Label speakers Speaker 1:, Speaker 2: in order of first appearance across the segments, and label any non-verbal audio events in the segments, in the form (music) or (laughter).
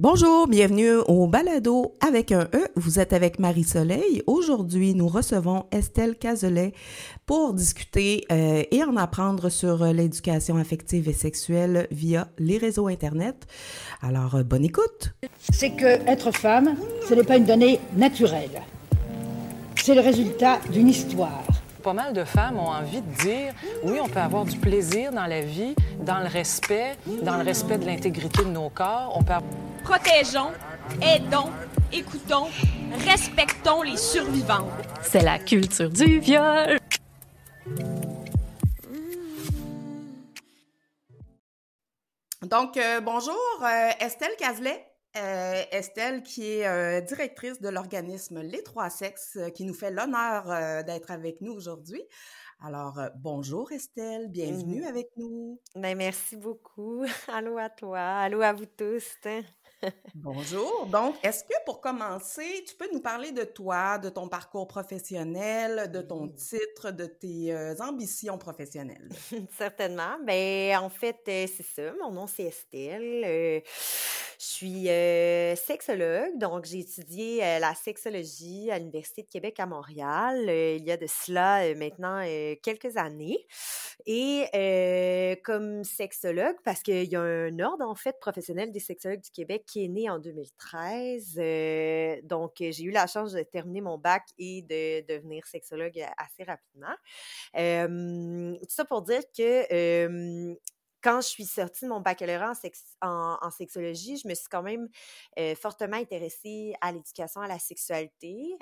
Speaker 1: Bonjour, bienvenue au Balado avec un E. Vous êtes avec Marie Soleil. Aujourd'hui, nous recevons Estelle Cazelet pour discuter euh, et en apprendre sur l'éducation affective et sexuelle via les réseaux Internet. Alors, euh, bonne écoute.
Speaker 2: C'est que être femme, ce n'est pas une donnée naturelle. C'est le résultat d'une histoire
Speaker 3: pas mal de femmes ont envie de dire oui, on peut avoir du plaisir dans la vie, dans le respect, dans le respect de l'intégrité de nos corps. On peut
Speaker 4: Protégeons, aidons, écoutons, respectons les survivants.
Speaker 5: C'est la culture du viol.
Speaker 1: Donc, euh, bonjour, euh, Estelle Cazelet. Euh, Estelle, qui est directrice de l'organisme Les Trois Sexes, qui nous fait l'honneur d'être avec nous aujourd'hui. Alors, bonjour Estelle, bienvenue
Speaker 6: mmh.
Speaker 1: avec nous.
Speaker 6: Ben, merci beaucoup. (laughs) Allô à toi, allô à vous tous.
Speaker 1: Bonjour. Donc, est-ce que pour commencer, tu peux nous parler de toi, de ton parcours professionnel, de ton titre, de tes euh, ambitions professionnelles? (laughs)
Speaker 6: Certainement. Ben, en fait, euh, c'est ça. Mon nom, c'est Estelle. Euh, je suis sexologue, donc j'ai étudié la sexologie à l'Université de Québec à Montréal il y a de cela maintenant quelques années. Et comme sexologue, parce qu'il y a un ordre en fait professionnel des sexologues du Québec qui est né en 2013. donc j'ai eu la chance de terminer mon bac et de devenir sexologue assez rapidement. tout ça pour dire que quand je suis sortie de mon baccalauréat en, sexologie, je me suis quand même fortement intéressée à l'éducation à la sexualité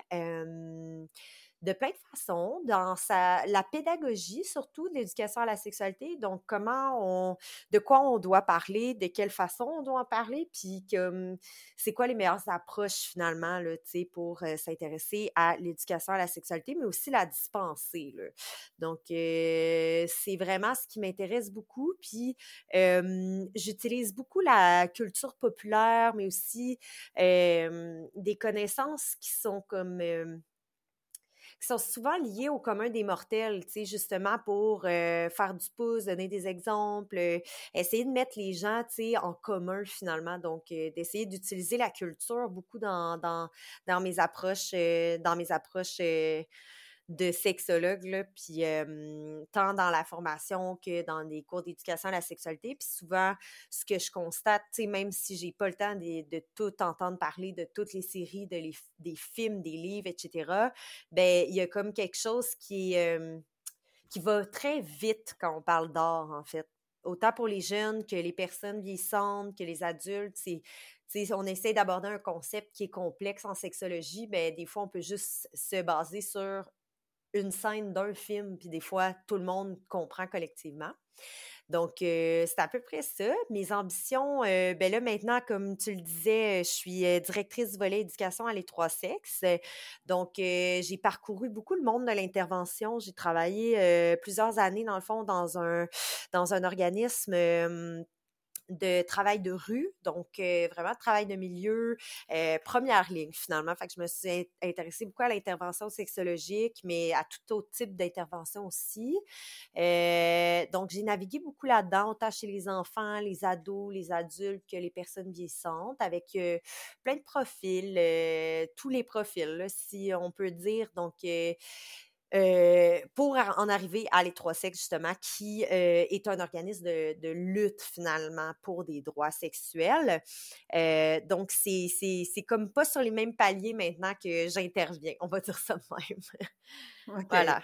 Speaker 6: de plein de façons, dans la pédagogie surtout de l'éducation à la sexualité, donc comment on, de quoi on doit parler, de quelle façon on doit en parler, puis c'est quoi les meilleures approches finalement là, pour euh, s'intéresser à l'éducation à la sexualité, mais aussi la dispenser. Là. Donc euh, c'est vraiment ce qui m'intéresse beaucoup, puis j'utilise beaucoup la culture populaire, mais aussi des connaissances qui sont comme qui sont souvent liés au commun des mortels, tu sais, justement pour euh, faire du pouce, donner des exemples, euh, essayer de mettre les gens, tu sais, en commun finalement. Donc, euh, d'essayer d'utiliser la culture beaucoup dans, mes approches, dans mes approches de sexologue, là, puis tant dans la formation que dans des cours d'éducation à la sexualité. Puis souvent, ce que je constate, même si j'ai pas le temps de, de, tout entendre parler de toutes les séries, de les, des films, des livres, etc., ben il y a comme quelque chose qui, qui va très vite quand on parle d'art, en fait. Autant pour les jeunes que les personnes vieillissantes, que les adultes, c'est on essaie d'aborder un concept qui est complexe en sexologie, ben des fois on peut juste se baser sur une scène d'un film, puis des fois, tout le monde comprend collectivement. Donc, euh, c'est à peu près ça. Mes ambitions, euh, ben là, maintenant, comme tu le disais, je suis euh, directrice du volet éducation à les trois sexes. Donc, j'ai parcouru beaucoup le monde de l'intervention. J'ai travaillé plusieurs années, dans le fond, dans un, dans un organisme de travail de rue, donc euh, vraiment travail de milieu, euh, première ligne finalement. Fait que je me suis intéressée beaucoup à l'intervention sexologique, mais à tout autre type d'intervention aussi. Euh, donc j'ai navigué beaucoup là-dedans, autant chez les enfants, les ados, les adultes que les personnes vieillissantes, avec plein de profils, tous les profils, si on peut dire. Donc euh, pour en arriver à les trois sexes, justement, qui euh, est un organisme de, lutte finalement pour des droits sexuels. Euh, donc, c'est comme pas sur les mêmes paliers maintenant que j'interviens, on va dire ça de même. (laughs)
Speaker 1: Voilà.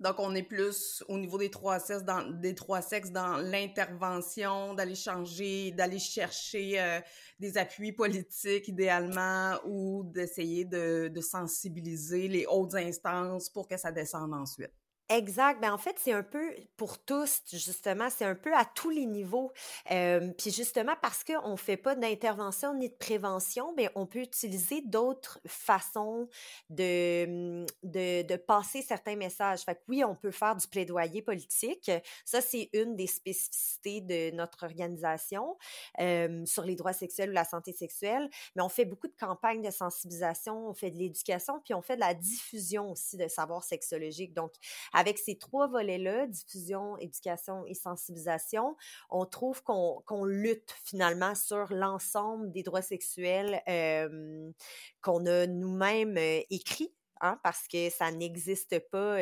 Speaker 1: Donc, on est plus au niveau des trois sexes dans, des trois sexes dans l'intervention, d'aller changer, d'aller chercher euh, des appuis politiques idéalement ou d'essayer de, de sensibiliser les hautes instances pour que ça descende ensuite.
Speaker 6: Exact. Ben en fait, c'est un peu pour tous, justement, c'est un peu à tous les niveaux. Euh, puis justement, parce qu'on ne fait pas d'intervention ni de prévention, ben on peut utiliser d'autres façons de, de, de, passer certains messages. Fait que oui, on peut faire du plaidoyer politique. Ça, c'est une des spécificités de notre organisation euh, sur les droits sexuels ou la santé sexuelle. Mais on fait beaucoup de campagnes de sensibilisation, on fait de l'éducation, puis on fait de la diffusion aussi de savoir sexologique. Donc, avec ces trois volets-là, diffusion, éducation et sensibilisation, on trouve qu'on lutte finalement sur l'ensemble des droits sexuels euh, qu'on a nous-mêmes euh, écrits Hein, parce que ça n'existe pas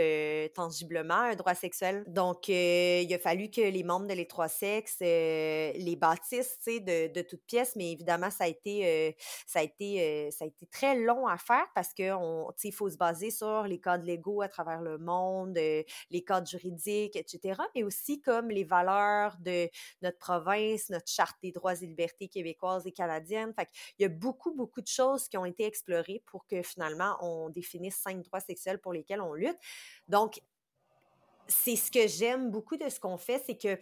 Speaker 6: tangiblement, un droit sexuel. Donc, il a fallu que les membres de les trois sexes les bâtissent de, de toutes pièces, mais évidemment, ça a été, très long à faire parce qu'il faut se baser sur les codes légaux à travers le monde, les codes juridiques, etc., mais aussi comme les valeurs de notre province, notre charte des droits et libertés québécoises et canadiennes. Il y a beaucoup, beaucoup de choses qui ont été explorées pour que finalement, on définisse cinq droits sexuels pour lesquels on lutte. Donc, c'est ce que j'aime beaucoup de ce qu'on fait, c'est que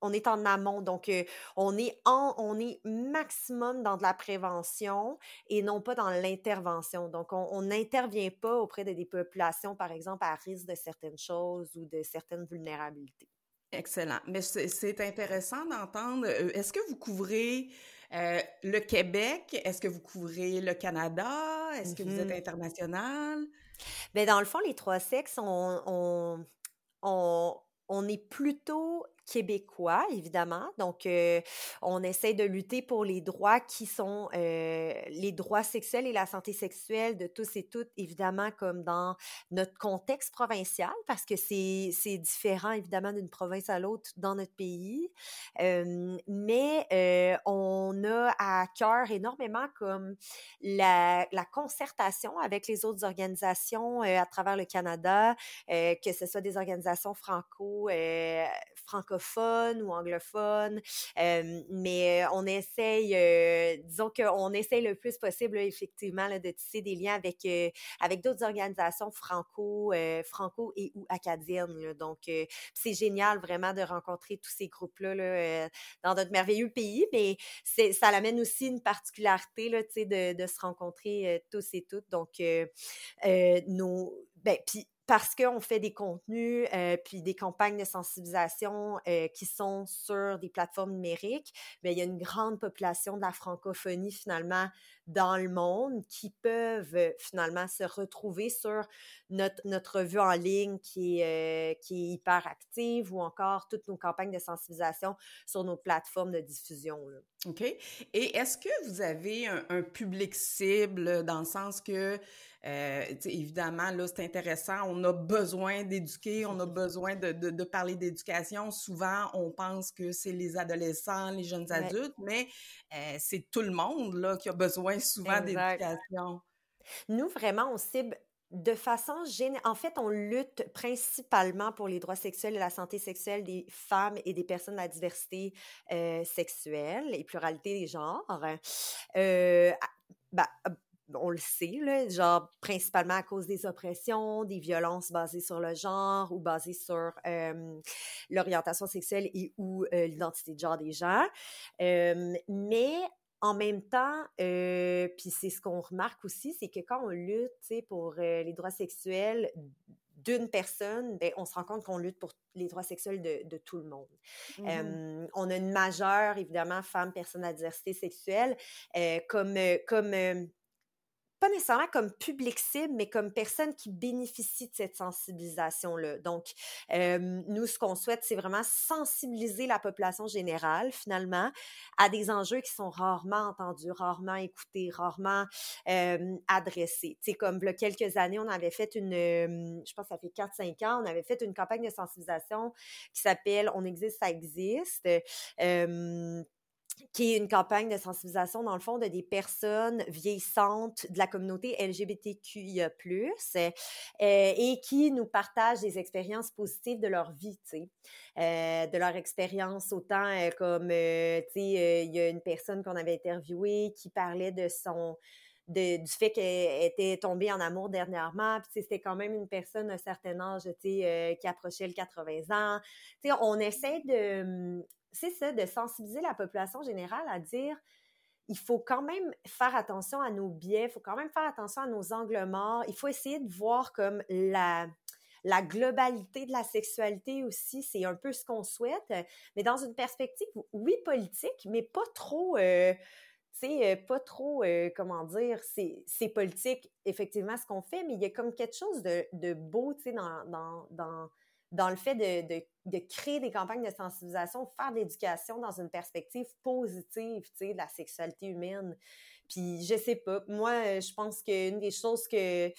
Speaker 6: on est en amont, donc euh, on est en, on est maximum dans de la prévention et non pas dans l'intervention. Donc on n'intervient pas auprès de des populations, par exemple, à risque de certaines choses ou de certaines vulnérabilités.
Speaker 1: Excellent. Mais c'est intéressant d'entendre. Euh, est-ce que vous couvrez euh, le Québec, est-ce que vous couvrez le Canada? Est-ce que vous êtes mm-hmm. international?
Speaker 6: Bien, dans le fond, les trois sexes, on, on, on est plutôt québécois, évidemment. Donc, euh, on essaie de lutter pour les droits qui sont euh, les droits sexuels et la santé sexuelle de tous et toutes, évidemment, comme dans notre contexte provincial, parce que c'est différent, évidemment, d'une province à l'autre dans notre pays. Euh, mais on a à cœur énormément comme la, la, concertation avec les autres organisations à travers le Canada, que ce soit des organisations franco, francophone ou anglophone, mais on essaye, disons qu'on essaye le plus possible, effectivement, de tisser des liens avec, avec d'autres organisations franco, franco et ou acadiennes. donc, c'est génial vraiment de rencontrer tous ces groupes-là là, dans notre merveilleux pays, mais ça amène aussi une particularité là, de, de se rencontrer tous et toutes. Donc, nos, ben, puis parce qu'on fait des contenus euh, puis des campagnes de sensibilisation euh, qui sont sur des plateformes numériques, bien, il y a une grande population de la francophonie finalement dans le monde qui peuvent euh, finalement se retrouver sur notre, notre revue en ligne qui est, qui hyper active ou encore toutes nos campagnes de sensibilisation sur nos plateformes de diffusion.
Speaker 1: OK. Et est-ce que vous avez un public cible dans le sens que euh, évidemment, là, c'est intéressant. On a besoin d'éduquer, on a (laughs) besoin de, de, parler d'éducation. Souvent, on pense que c'est les adolescents, les jeunes adultes, mais euh, c'est tout le monde là, qui a besoin souvent d'éducation.
Speaker 6: Nous, vraiment, on cible de façon générale, en fait, on lutte principalement pour les droits sexuels et la santé sexuelle des femmes et des personnes de la diversité euh, sexuelle et pluralité des genres. Euh, bah, on le sait, là, genre principalement à cause des oppressions, des violences basées sur le genre ou basées sur l'orientation sexuelle et ou l'identité de genre des gens. mais en même temps, puis c'est ce qu'on remarque aussi, c'est que quand on lutte pour les droits sexuels d'une personne, ben, on se rend compte qu'on lutte pour les droits sexuels de, tout le monde. Mmh on a une majeure, évidemment, femme, personne à diversité sexuelle, comme, comme pas nécessairement comme public cible, mais comme personne qui bénéficie de cette sensibilisation-là. Donc, nous, ce qu'on souhaite, c'est vraiment sensibiliser la population générale, finalement, à des enjeux qui sont rarement entendus, rarement écoutés, rarement adressés. Tu sais, comme il y a quelques années, on avait fait une, je pense que ça fait 4-5 ans, on avait fait une campagne de sensibilisation qui s'appelle On existe, ça existe qui est une campagne de sensibilisation, dans le fond, de des personnes vieillissantes de la communauté LGBTQIA+, euh, et qui nous partagent des expériences positives de leur vie, euh, de leur expérience, autant euh, comme, tu sais, il y a une personne qu'on avait interviewée qui parlait de son... Du fait qu'elle était tombée en amour dernièrement, puis c'était quand même une personne d'un certain âge, tu sais, qui approchait le 80 ans. Tu sais, on essaie de, c'est ça, de sensibiliser la population générale à dire il faut quand même faire attention à nos biais, il faut quand même faire attention à nos angles morts, il faut essayer de voir comme la, la globalité de la sexualité aussi, c'est un peu ce qu'on souhaite, mais dans une perspective, oui, politique, mais pas trop, euh, sais, pas trop, comment dire, c'est politique, effectivement, ce qu'on fait, mais il y a comme quelque chose de, de beau, tu sais, dans, dans, dans, le fait de, de, de, créer des campagnes de sensibilisation, faire de l'éducation dans une perspective positive, tu sais, de la sexualité humaine. Puis, je sais pas, moi, je pense qu'une des choses que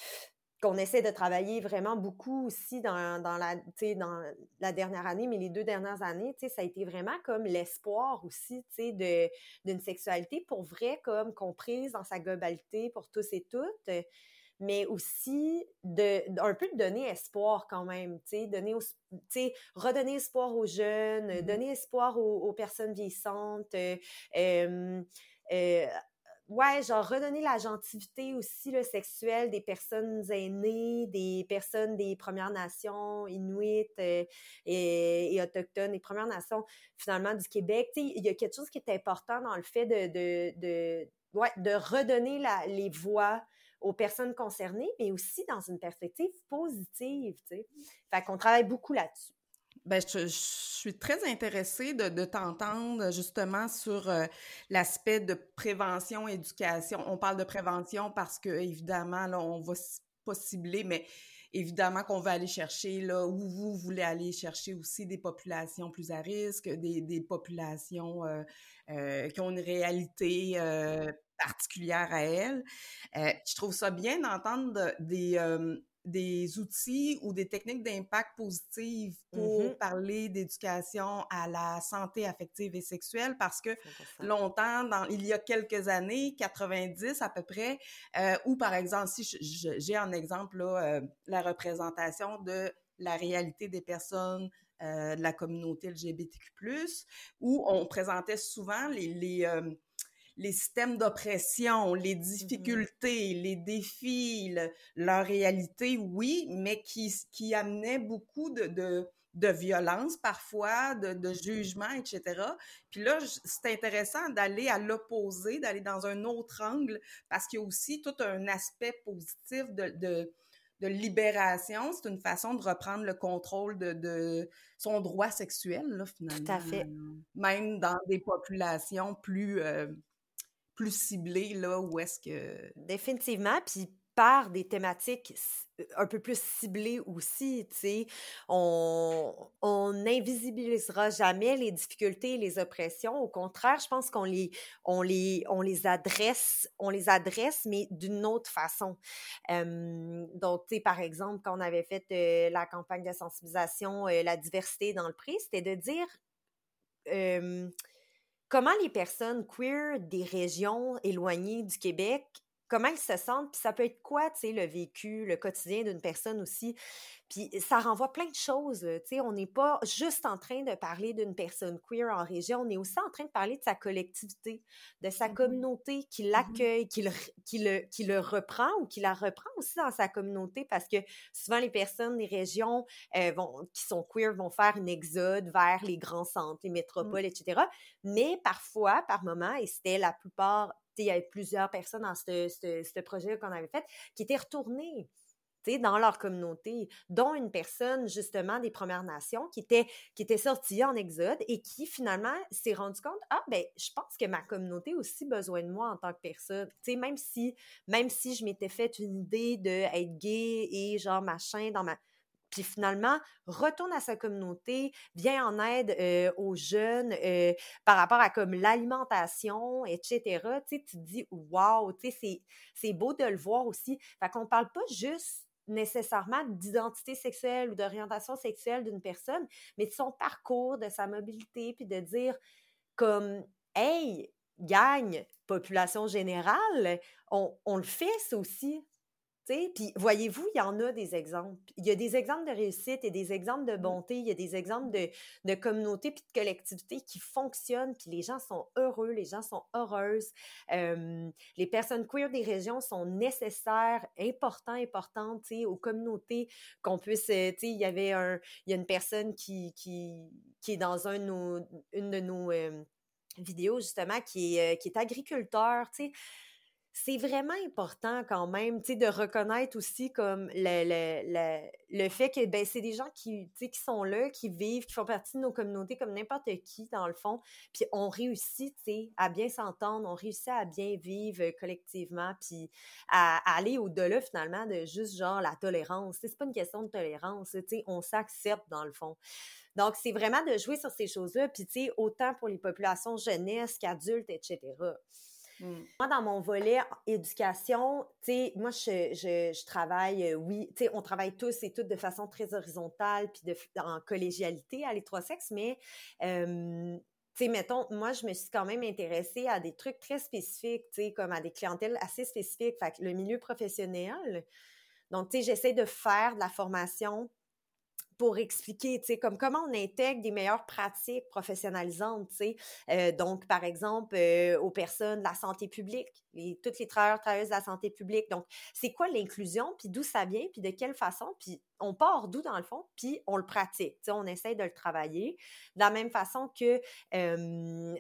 Speaker 6: qu'on essaie de travailler vraiment beaucoup aussi dans, dans, la, dans la dernière année, mais les deux dernières années, ça a été vraiment comme l'espoir aussi d'une sexualité pour vrai, comme comprise dans sa globalité pour tous et toutes, mais aussi de, un peu de donner espoir quand même, donner, redonner espoir aux jeunes, mmh donner espoir aux, personnes vieillissantes. Euh, euh, ouais, genre redonner la gentilité aussi le sexuelle des personnes aînées, des personnes des Premières Nations, Inuit euh, et, autochtones, des Premières Nations finalement du Québec. il y a quelque chose qui est important dans le fait de, de, de, ouais, de redonner la, les voix aux personnes concernées, mais aussi dans une perspective positive. sais. Fait qu'on travaille beaucoup là-dessus.
Speaker 1: Ben, je, suis très intéressée de, t'entendre justement sur euh, l'aspect de prévention, éducation. On parle de prévention parce que, évidemment, là, on va pas cibler, mais évidemment qu'on va aller chercher là où vous voulez aller chercher aussi des populations plus à risque, des, populations euh, euh, qui ont une réalité particulière à elles. je trouve ça bien d'entendre des des outils ou des techniques d'impact positif pour mmh parler d'éducation à la santé affective et sexuelle parce que longtemps, dans, il y a quelques années, 90 à peu près, euh, ou par exemple, si j'ai en exemple là, euh, la représentation de la réalité des personnes euh, de la communauté LGBTQ+, où on présentait souvent les, les les systèmes d'oppression, les mmh difficultés, les défis, leur réalité, oui, mais qui, qui amenait beaucoup de, de, violence parfois, de, de, jugement, etc. Puis là, c'est intéressant d'aller à l'opposé, d'aller dans un autre angle, parce qu'il y a aussi tout un aspect positif de, de de libération, c'est une façon de reprendre le contrôle de, de son droit sexuel, là, finalement.
Speaker 6: Tout à fait.
Speaker 1: Même dans des populations plus, euh, plus ciblé, là, où est-ce que...
Speaker 6: Définitivement, puis par des thématiques un peu plus ciblées aussi, tu sais, on, on n'invisibilisera jamais les difficultés et les oppressions. Au contraire, je pense qu'on les, on les, on les adresse, on les adresse, mais d'une autre façon. donc, tu sais, par exemple, quand on avait fait euh, la campagne de sensibilisation, euh, la diversité dans le prix, c'était de dire comment les personnes queer des régions éloignées du Québec, comment elles se sentent, puis ça peut être quoi, tu sais, le vécu, le quotidien d'une personne aussi. Puis ça renvoie plein de choses, tu sais, on n'est pas juste en train de parler d'une personne queer en région, on est aussi en train de parler de sa collectivité, de sa mmh communauté qui mmh l'accueille, qui, le, qui, le, qui le reprend ou qui la reprend aussi dans sa communauté parce que souvent les personnes des régions euh, vont, qui sont queer vont faire une exode vers les grands centres, les mmh. métropoles, etc. Mais parfois, par moment, et c'était la plupart il y avait plusieurs personnes dans ce, projet qu'on avait fait qui étaient retournées dans leur communauté, dont une personne justement des Premières Nations qui était, qui était sortie en exode et qui finalement s'est rendu compte ah ben je pense que ma communauté a aussi besoin de moi en tant que personne. Tu même si même si je m'étais fait une idée de gay et genre machin dans ma puis finalement retourne à sa communauté, vient en aide aux jeunes par rapport à comme l'alimentation, etc. Tu te dis wow, tu c'est beau de le voir aussi. Fait qu'on parle pas juste nécessairement d'identité sexuelle ou d'orientation sexuelle d'une personne, mais de son parcours, de sa mobilité, puis de dire comme hey, gagne, population générale, on, on le fait aussi. Puis voyez-vous, il y en a des exemples. Il y a des exemples de réussite et des exemples de mmh. bonté, il y a des exemples de, de communauté puis de collectivité qui fonctionnent, puis les gens sont heureux, les gens sont heureuses. les personnes queer des régions sont nécessaires, importants, importantes, aux communautés, qu'on puisse, tu sais, il y avait un, il y a une personne qui, qui, qui est dans un une de nos vidéos, justement, qui est, qui est agriculteur, tu sais c'est vraiment important quand même, tu sais, de reconnaître aussi comme le, le, le, le fait que ben, c'est des gens qui, qui sont là, qui vivent, qui font partie de nos communautés comme n'importe qui, dans le fond. Puis on réussit, tu sais, à bien s'entendre, on réussit à bien vivre collectivement, puis à, aller au-delà finalement de juste genre la tolérance. C'est pas une question de tolérance, tu sais, on s'accepte dans le fond. Donc, c'est vraiment de jouer sur ces choses-là, puis tu sais, autant pour les populations jeunesse qu'adultes, etc. Mm. Moi, dans mon volet éducation, tu sais, moi, je, je, travaille, euh, oui, tu sais, on travaille tous et toutes de façon très horizontale, puis en collégialité à les trois sexes, mais, tu sais, mettons, moi, je me suis quand même intéressée à des trucs très spécifiques, tu sais, comme à des clientèles assez spécifiques, fait que le milieu professionnel. Donc, tu sais, j'essaie de faire de la formation pour expliquer, tu sais, comme comment on intègre des meilleures pratiques professionnalisantes, tu sais. Euh, donc, par exemple, euh, aux personnes de la santé publique, les, toutes les travailleurs, travailleuses de la santé publique. Donc, c'est quoi l'inclusion, puis d'où ça vient, puis de quelle façon, puis on part d'où dans le fond, puis on le pratique. On essaye de le travailler. De la même façon que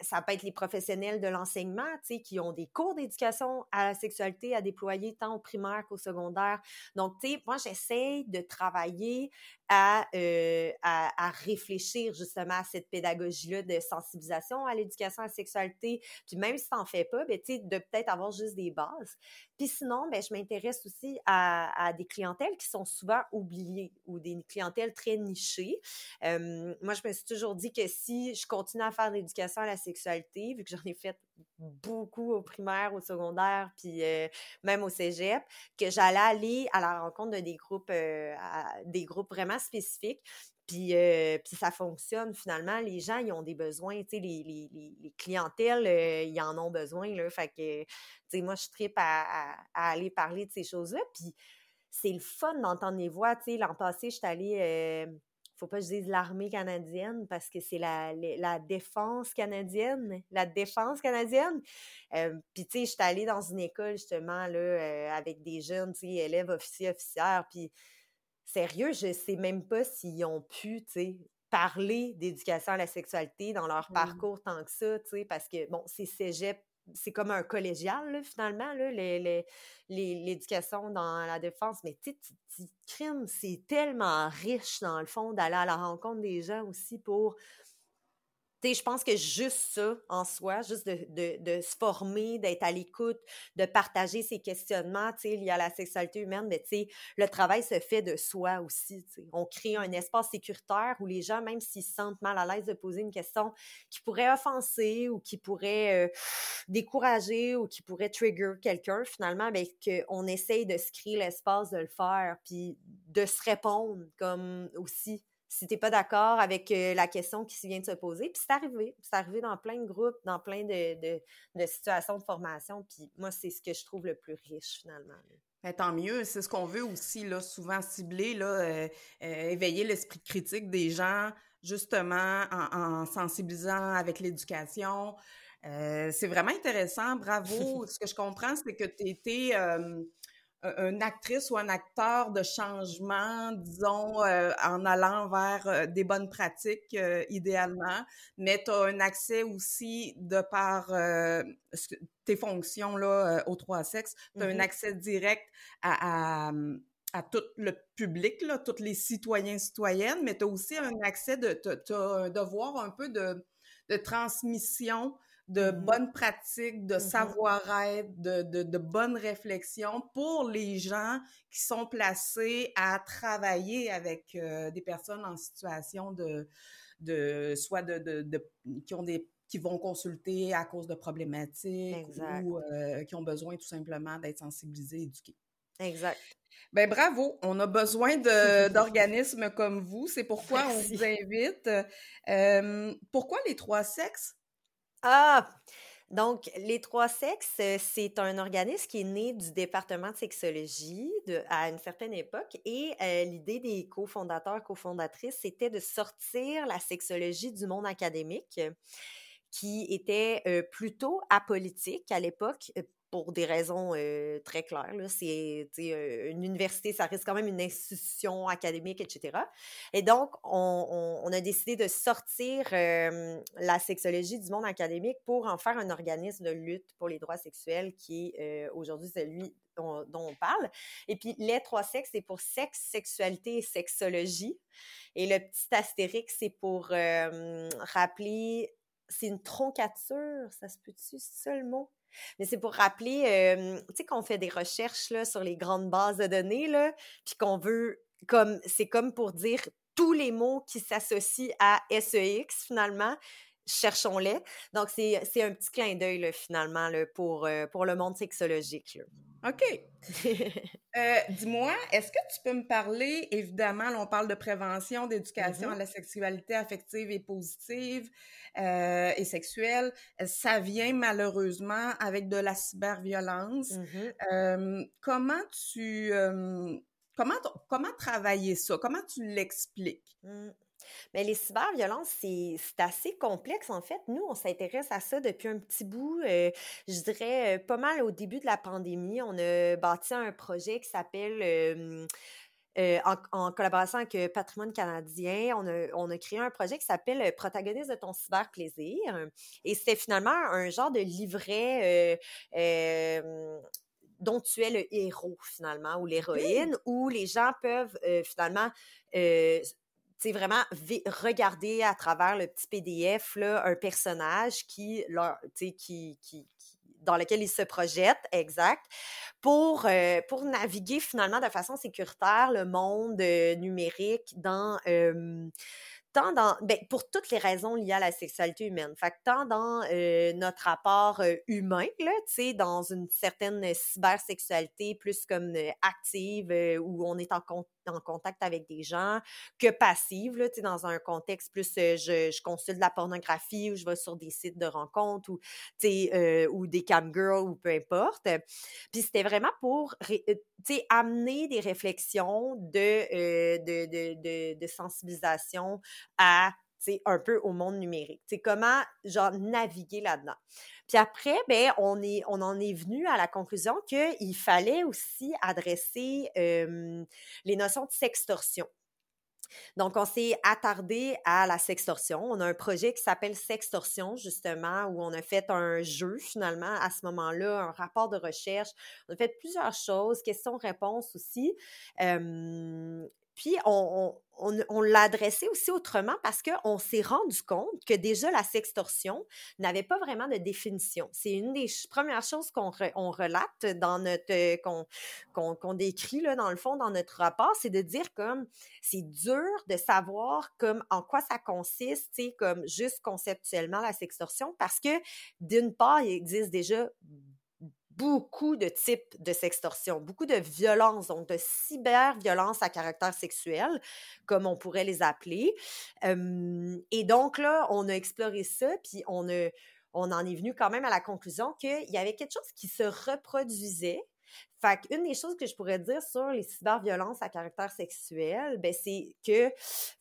Speaker 6: ça peut être les professionnels de l'enseignement, qui ont des cours d'éducation à la sexualité à déployer tant au primaire qu'au secondaire. Donc, moi, j'essaye de travailler à, euh, à, à, réfléchir justement à cette pédagogie-là de sensibilisation à l'éducation à la sexualité. Puis même si t'en fais pas, ben, de peut-être avoir juste des bases. Puis sinon, ben, je m'intéresse aussi à, des clientèles qui sont souvent oubliées ou des clientèles très nichées. Moi, je me suis toujours dit que si je continue à faire de l'éducation à la sexualité, vu que j'en ai fait beaucoup au primaire, au secondaire, puis euh, même au cégep, que j'allais aller à la rencontre de des groupes, euh, des groupes vraiment spécifiques. Puis, euh, puis ça fonctionne finalement. Les gens, ils ont des besoins. Tu sais, les, les, les, clientèles, ils en ont besoin. Là, fait que, tu sais, moi, je tripe à, aller parler de ces choses-là. Puis c'est le fun d'entendre les voix. Tu sais, l'an passé, je suis allée faut pas que je dise l'armée canadienne parce que c'est la, la, défense canadienne, la défense canadienne. Euh, puis tu sais, je suis allée dans une école justement là euh, avec des jeunes, tu sais, élèves, officiers, officières, puis sérieux, je sais même pas s'ils ont pu, tu sais, parler d'éducation à la sexualité dans leur mmh. parcours tant que ça, tu sais, parce que bon, c'est cégep c'est comme un collégial, finalement, l'éducation dans la défense. Mais tu crime, c'est tellement riche, dans le fond, d'aller à la rencontre des gens aussi pour je pense que juste ça en soi, juste de, de, de se former, d'être à l'écoute, de partager ses questionnements, tu sais, liés à la sexualité humaine, mais le travail se fait de soi aussi. On crée un espace sécuritaire où les gens, même s'ils se sentent mal à l'aise de poser une question qui pourrait offenser ou qui pourrait euh, décourager ou qui pourrait trigger quelqu'un, finalement, ben, qu'on essaye de se créer l'espace de le faire, puis de se répondre comme aussi si t'es pas d'accord avec euh, la question qui vient de se poser. Puis c'est arrivé. C'est arrivé dans plein de groupes, dans plein de, de, situations de formation. Puis moi, c'est ce que je trouve le plus riche, finalement.
Speaker 1: Ben, tant mieux, c'est ce qu'on veut aussi, là, souvent cibler, là, euh, euh, éveiller l'esprit critique des gens, justement, en, sensibilisant avec l'éducation. c'est vraiment intéressant, bravo. (laughs) ce que je comprends, c'est que tu étais une actrice ou un acteur de changement, disons, euh, en allant vers euh, des bonnes pratiques euh, idéalement, mais tu as un accès aussi de par tes fonctions là, aux trois sexes, tu as un mm-hmm. accès direct à, à, tout le public, là, tous les citoyens, citoyennes, mais tu as aussi un accès de, tu as un devoir un peu de, de transmission de mmh bonnes pratiques, de mmh savoir-être, de, de, de, bonnes réflexions pour les gens qui sont placés à travailler avec euh, des personnes en situation de, de soit de, de, qui ont des qui vont consulter à cause de problématiques ou euh, qui ont besoin tout simplement d'être sensibilisés, éduqués.
Speaker 6: Exact.
Speaker 1: Ben bravo, on a besoin (laughs) d'organismes comme vous, c'est pourquoi on vous invite. Euh, pourquoi les trois sexes?
Speaker 6: Ah! Donc, les trois sexes, euh, c'est un organisme qui est né du département de sexologie à une certaine époque et euh, l'idée des cofondateurs, cofondatrices, c'était de sortir la sexologie du monde académique qui était euh, plutôt apolitique à l'époque, pour des raisons très claires. C'est une université, ça reste quand même une institution académique, etc. Et donc, on, a décidé de sortir la sexologie du monde académique pour en faire un organisme de lutte pour les droits sexuels qui est aujourd'hui celui dont, dont, on parle. Et puis, les trois sexes, c'est pour sexe, sexualité et sexologie. Et le petit astérix, c'est pour rappeler c'est une troncature, ça se peut-tu, c'est mot? Mais c'est pour rappeler, tu sais, qu'on fait des recherches là, sur les grandes bases de données, là, puis qu'on veut, comme, c'est comme pour dire tous les mots qui s'associent à SEX, finalement, cherchons-les. Donc, c'est un petit clin d'œil, finalement, là, pour, pour le monde sexologique. Là.
Speaker 1: OK. (laughs) Euh, dis-moi, est-ce que tu peux me parler, évidemment, là, on parle de prévention, d'éducation mm-hmm. à la sexualité affective et positive euh, et sexuelle. Ça vient malheureusement avec de la cyberviolence. Mm-hmm. Euh, comment tu... comment, comment travailler ça? Comment tu l'expliques?
Speaker 6: Mm. Mais les cyberviolences, c'est assez complexe, en fait. Nous, on s'intéresse à ça depuis un petit bout. Euh, je dirais euh, pas mal au début de la pandémie. On a bâti un projet qui s'appelle... Euh, en, collaboration avec Patrimoine canadien, on a, on a créé un projet qui s'appelle Protagoniste de ton cyberplaisir. Et c'est finalement un genre de livret dont tu es le héros, finalement, ou l'héroïne, où les gens peuvent finalement c'est vraiment regarder à travers le petit PDF là, un personnage qui, leur, qui, qui, dans lequel ils se projettent, exact, pour, euh, pour naviguer finalement de façon sécuritaire le monde euh, numérique dans tant dans, ben, pour toutes les raisons liées à la sexualité humaine. Fait que tant dans euh, notre rapport euh, humain, là, dans une certaine cybersexualité plus comme euh, active, où on est en, en contact avec des gens, que passive, là, dans un contexte plus, je, je, consulte la pornographie ou je vais sur des sites de rencontres ou, sais, ou des camgirls ou peu importe. Puis c'était vraiment pour, sais, amener des réflexions de, de, de, de, de sensibilisation à un peu au monde numérique. C'est comment genre naviguer là-dedans. Puis après, ben on en est venu à la conclusion qu'il fallait aussi adresser les notions de sextorsion. Donc, on s'est attardé à la sextorsion. On a un projet qui s'appelle Sextorsion, justement, où on a fait un jeu, finalement, à ce moment-là, un rapport de recherche. On a fait plusieurs choses, questions-réponses aussi. Puis, on, l'a adressé aussi autrement parce qu'on s'est rendu compte que déjà la sextorsion n'avait pas vraiment de définition. C'est une des premières choses qu'on relate dans notre qu'on décrit là dans le fond dans notre rapport, c'est de dire comme c'est dur de savoir comme en quoi ça consiste, comme juste conceptuellement la sextorsion parce que d'une part il existe déjà beaucoup de types de sextorsion, beaucoup de violences, donc de cyber-violences à caractère sexuel, comme on pourrait les appeler. et donc là, on a exploré ça, puis on, a, on en est venu quand même à la conclusion qu'il y avait quelque chose qui se reproduisait fait qu'une des choses que je pourrais dire sur les cyberviolences à caractère sexuel, ben, c'est que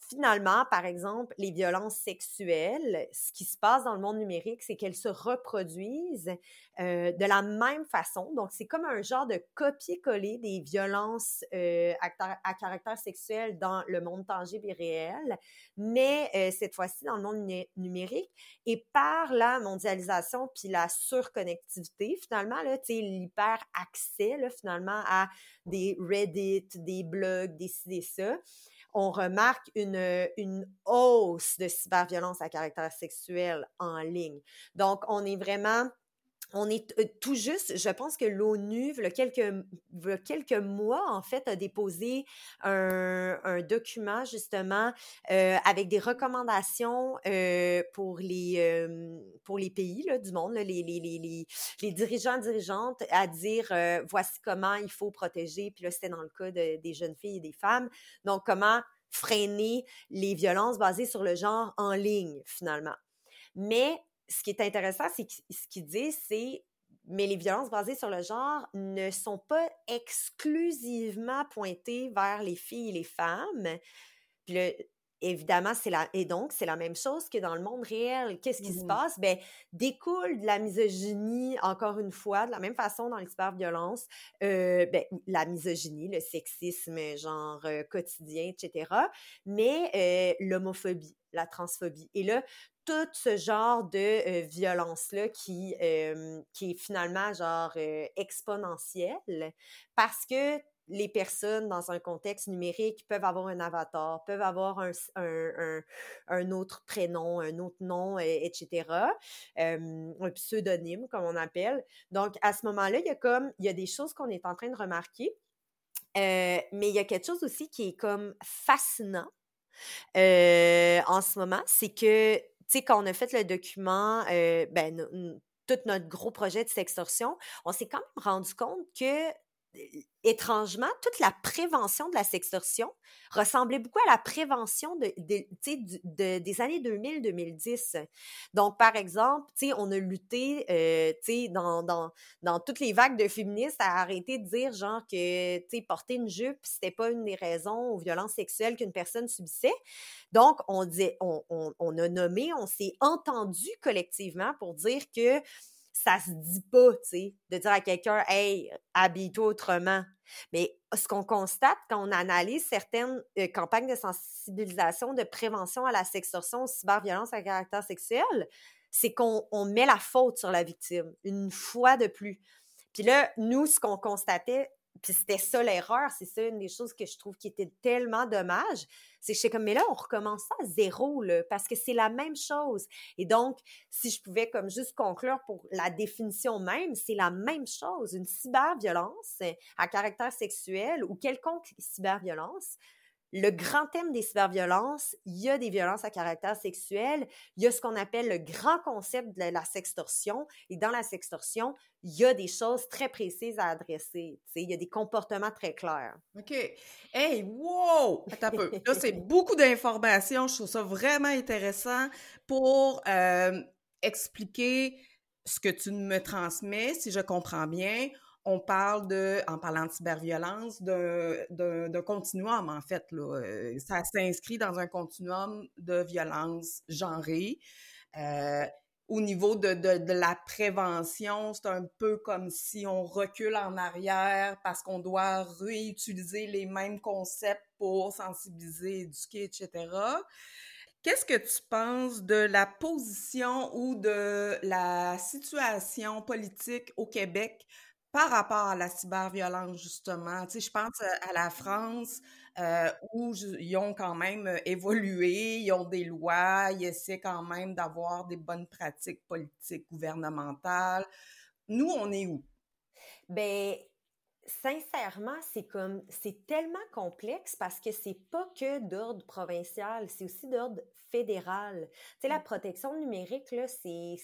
Speaker 6: finalement, par exemple, les violences sexuelles, ce qui se passe dans le monde numérique, c'est qu'elles se reproduisent euh, de la même façon. Donc, c'est comme un genre de copier-coller des violences euh, à, caractère sexuel dans le monde tangible et réel, mais euh, cette fois-ci dans le monde numérique. Et par la mondialisation puis la surconnectivité, finalement, là, l'hyper-accès, finalement, à des Reddit, des blogs, des des ça, on remarque une, une hausse de cyberviolence à caractère sexuel en ligne. Donc, on est vraiment on est tout juste, je pense que l'ONU, il y a quelques, mois, en fait, a déposé un, document, justement, avec des recommandations pour, les, pour les pays là, du monde, les, les, les, les, dirigeants, dirigeantes, à dire voici comment il faut protéger, puis là, c'était dans le cas de, des jeunes filles et des femmes, donc comment freiner les violences basées sur le genre en ligne, finalement. Mais ce qui est intéressant, c'est que ce qu'il dit, c'est mais les violences basées sur le genre ne sont pas exclusivement pointées vers les filles et les femmes. Puis évidemment, c'est la et donc c'est la même chose que dans le monde réel. Qu'est-ce qui se passe? Ben, découle de la misogynie, encore une fois, de la même façon dans l'hyperviolence, euh, ben, la misogynie, le sexisme, genre euh, quotidien, etc. Mais euh, l'homophobie, la transphobie. Et là, tout ce genre de violence-là qui, qui est finalement genre exponentielle parce que les personnes dans un contexte numérique peuvent avoir un avatar, peuvent avoir un, un, un, autre prénom, un autre nom, etc. Un pseudonyme, comme on appelle. Donc, à ce moment-là, il y a comme, il y a des choses qu'on est en train de remarquer, mais il y a quelque chose aussi qui est comme fascinant en ce moment, c'est que, tu sais, quand on a fait le document, euh, ben, tout notre gros projet de sextorsion, on s'est quand même rendu compte que étrangement, toute la prévention de la sextorsion ressemblait beaucoup à la prévention de, de, de, de des années 2000-2010. Donc, par exemple, on a lutté euh, dans, dans, dans toutes les vagues de féministes à arrêter de dire genre que porter une jupe, c'était pas une des raisons aux violences sexuelles qu'une personne subissait. Donc, on, dit, on, on a nommé, on s'est entendu collectivement pour dire que ça se dit pas, tu sais, de dire à quelqu'un, hey, habille-toi autrement. Mais ce qu'on constate quand on analyse certaines euh, campagnes de sensibilisation, de prévention à la sextorsion, cyberviolence à caractère sexuel, c'est qu'on on met la faute sur la victime, une fois de plus. Puis là, nous, ce qu'on constatait, puis c'était ça l'erreur, c'est ça une des choses que je trouve qui était tellement dommage, c'est que je comme, mais là, on recommence à zéro, là, parce que c'est la même chose. Et donc, si je pouvais comme juste conclure pour la définition même, c'est la même chose. Une cyberviolence à caractère sexuel ou quelconque cyberviolence, le grand thème des cyberviolences, il y a des violences à caractère sexuel, il y a ce qu'on appelle le grand concept de la sextorsion, et dans la sextorsion, il y a des choses très précises à adresser. il y a des comportements très clairs.
Speaker 1: OK. Hey, wow! Attends un peu. Là, c'est (laughs) beaucoup d'informations. Je trouve ça vraiment intéressant pour euh, expliquer ce que tu me transmets, si je comprends bien on parle de, en parlant de cyberviolence, d'un continuum, en fait. Euh, ça s'inscrit dans un continuum de violence genrée. Euh, au niveau de, de, de la prévention, c'est un peu comme si on recule en arrière parce qu'on doit réutiliser les mêmes concepts pour sensibiliser, éduquer, etc. Qu'est-ce que tu penses de la position ou de la situation politique au Québec par rapport à la cyberviolence, justement, tu sais, je pense à la France, euh, où ils ont quand même évolué, ils ont des lois, ils essaient quand même d'avoir des bonnes pratiques politiques gouvernementales. Nous, on est où?
Speaker 6: Ben, sincèrement, c'est comme, c'est tellement complexe parce que c'est pas que d'ordre provincial, c'est aussi d'ordre fédéral. Tu sais, la protection numérique, là, c'est,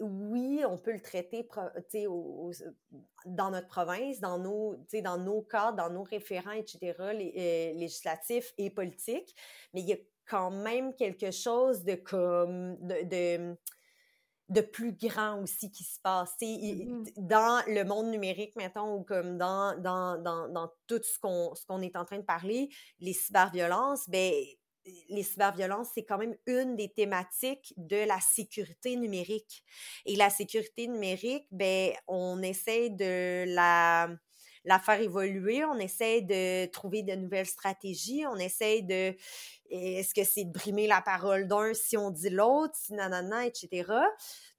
Speaker 6: oui, on peut le traiter au, dans notre province, dans nos, dans nos cadres, dans nos référents, etc., les, euh, législatifs et politiques, mais il y a quand même quelque chose de comme de, de, plus grand aussi qui se passe. Mmh dans le monde numérique, mettons, ou comme dans, dans, dans, dans tout ce qu'on ce qu'on est en train de parler, les cyberviolences, ben les cyberviolences, c'est quand même une des thématiques de la sécurité numérique. Et la sécurité numérique, ben, on essaie de la, la faire évoluer, on essaie de trouver de nouvelles stratégies, on essaie de, est-ce que c'est de brimer la parole d'un si on dit l'autre, si nanana, etc.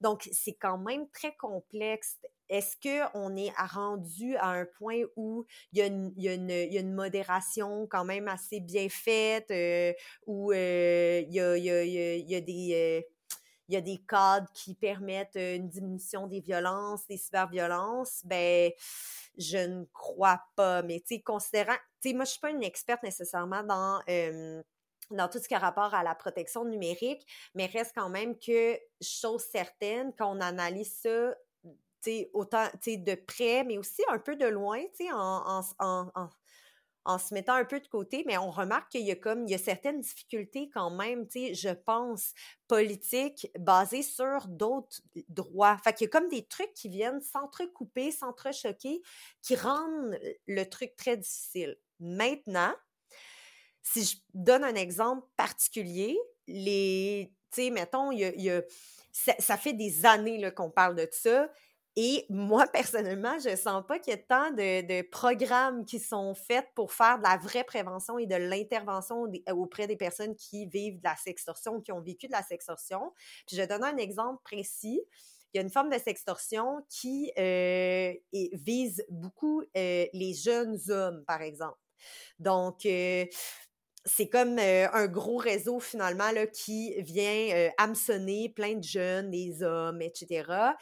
Speaker 6: Donc, c'est quand même très complexe est-ce qu'on est rendu à un point où il y, a une, modération quand même assez bien faite, euh, où euh, il, y a, des... Euh, cadres qui permettent une diminution des violences, des cyberviolences, ben je ne crois pas. Mais tu sais, considérant, tu sais, moi je suis pas une experte nécessairement dans dans tout ce qui a rapport à la protection numérique, mais reste quand même que chose certaine quand on analyse ça autant de près, mais aussi un peu de loin, en, en, en, en, se mettant un peu de côté, mais on remarque qu'il y a comme il y a certaines difficultés quand même, je pense, politiques basées sur d'autres droits. Fait qu'il y a comme des trucs qui viennent s'entrecouper, s'entrechoquer, qui rendent le truc très difficile. Maintenant, si je donne un exemple particulier, les, tu sais, mettons, il y a, ça, fait des années qu'on parle de ça. Et moi, (laughs) personnellement, je sens pas qu'il y ait tant de, programmes qui sont faits pour faire de la vraie prévention et de l'intervention auprès des personnes qui vivent de la sextorsion, qui ont vécu de la sextorsion. Puis je vais donner un exemple précis. Il y a une forme de sextorsion qui euh, vise beaucoup euh, les jeunes hommes, par exemple. Donc, euh, c'est comme un gros réseau finalement là, qui vient hameçonner plein de jeunes, des hommes, etc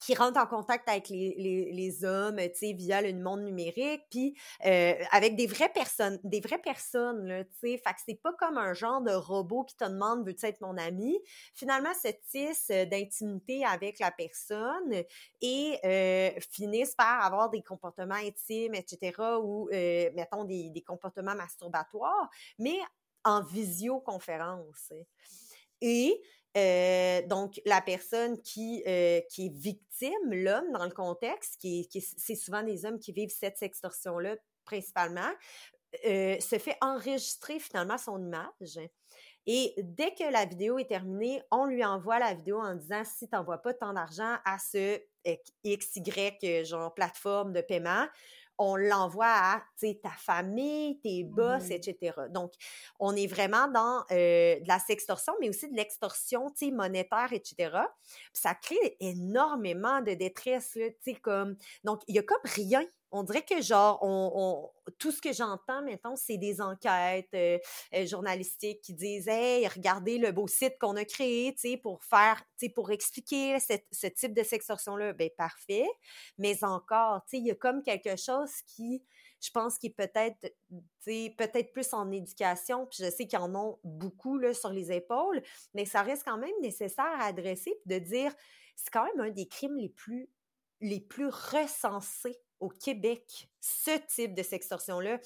Speaker 6: qui rentrent en contact avec les, hommes, tu sais, via le monde numérique, puis euh, avec des vraies personnes, des vraies personnes, tu sais. C'est pas comme un genre de robot qui te demande, veux-tu être mon ami? Finalement, ce tisse euh, d'intimité avec la personne et euh, finissent par avoir des comportements intimes, etc., ou, euh, mettons, des, des comportements masturbatoires, mais en visioconférence. Et euh, donc, la personne qui, euh, qui est victime, l'homme, dans le contexte, qui, c'est souvent des hommes qui vivent cette sextorsion-là principalement, euh, se fait enregistrer finalement son image. Et dès que la vidéo est terminée, on lui envoie la vidéo en disant si tu n'envoies pas tant d'argent à ce XY genre plateforme de paiement, on l'envoie à ta famille, tes boss, mmh etc. Donc, on est vraiment dans euh, de la sextorsion, mais aussi de l'extorsion monétaire, etc. ça crée énormément de détresse. Là, comme... Donc, il y a comme rien on dirait que genre on, tout ce que j'entends maintenant c'est des enquêtes euh, euh, journalistiques qui disent hey regardez le beau site qu'on a créé tu sais pour faire tu sais pour expliquer ce type de sextorsion là ben parfait. Mais encore tu sais il y a comme quelque chose qui je pense qu'il peut-être peut-être plus en éducation puis je sais qu'ils en ont beaucoup là sur les épaules mais ça reste quand même nécessaire à adresser de dire c'est quand même un des crimes les plus les plus recensés au Québec, ce type de sextorsion-là.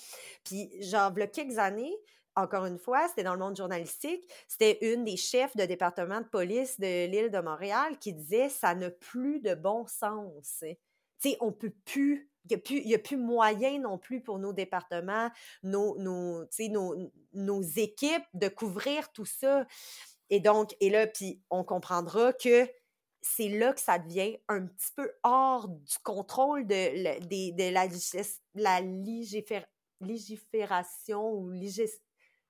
Speaker 6: Puis, genre, il y a quelques années, encore une fois, c'était dans le monde journalistique, c'était une des chefs de département de police de l'île de Montréal qui disait ça n'a plus de bon sens. Tu sais, on peut plus il n'y a, plus moyen non plus pour nos départements, nos, nos, nos, nos équipes de couvrir tout ça. Et donc, et là, puis on comprendra que c'est là que ça devient un petit peu hors du contrôle de, la, la légifération ou légis,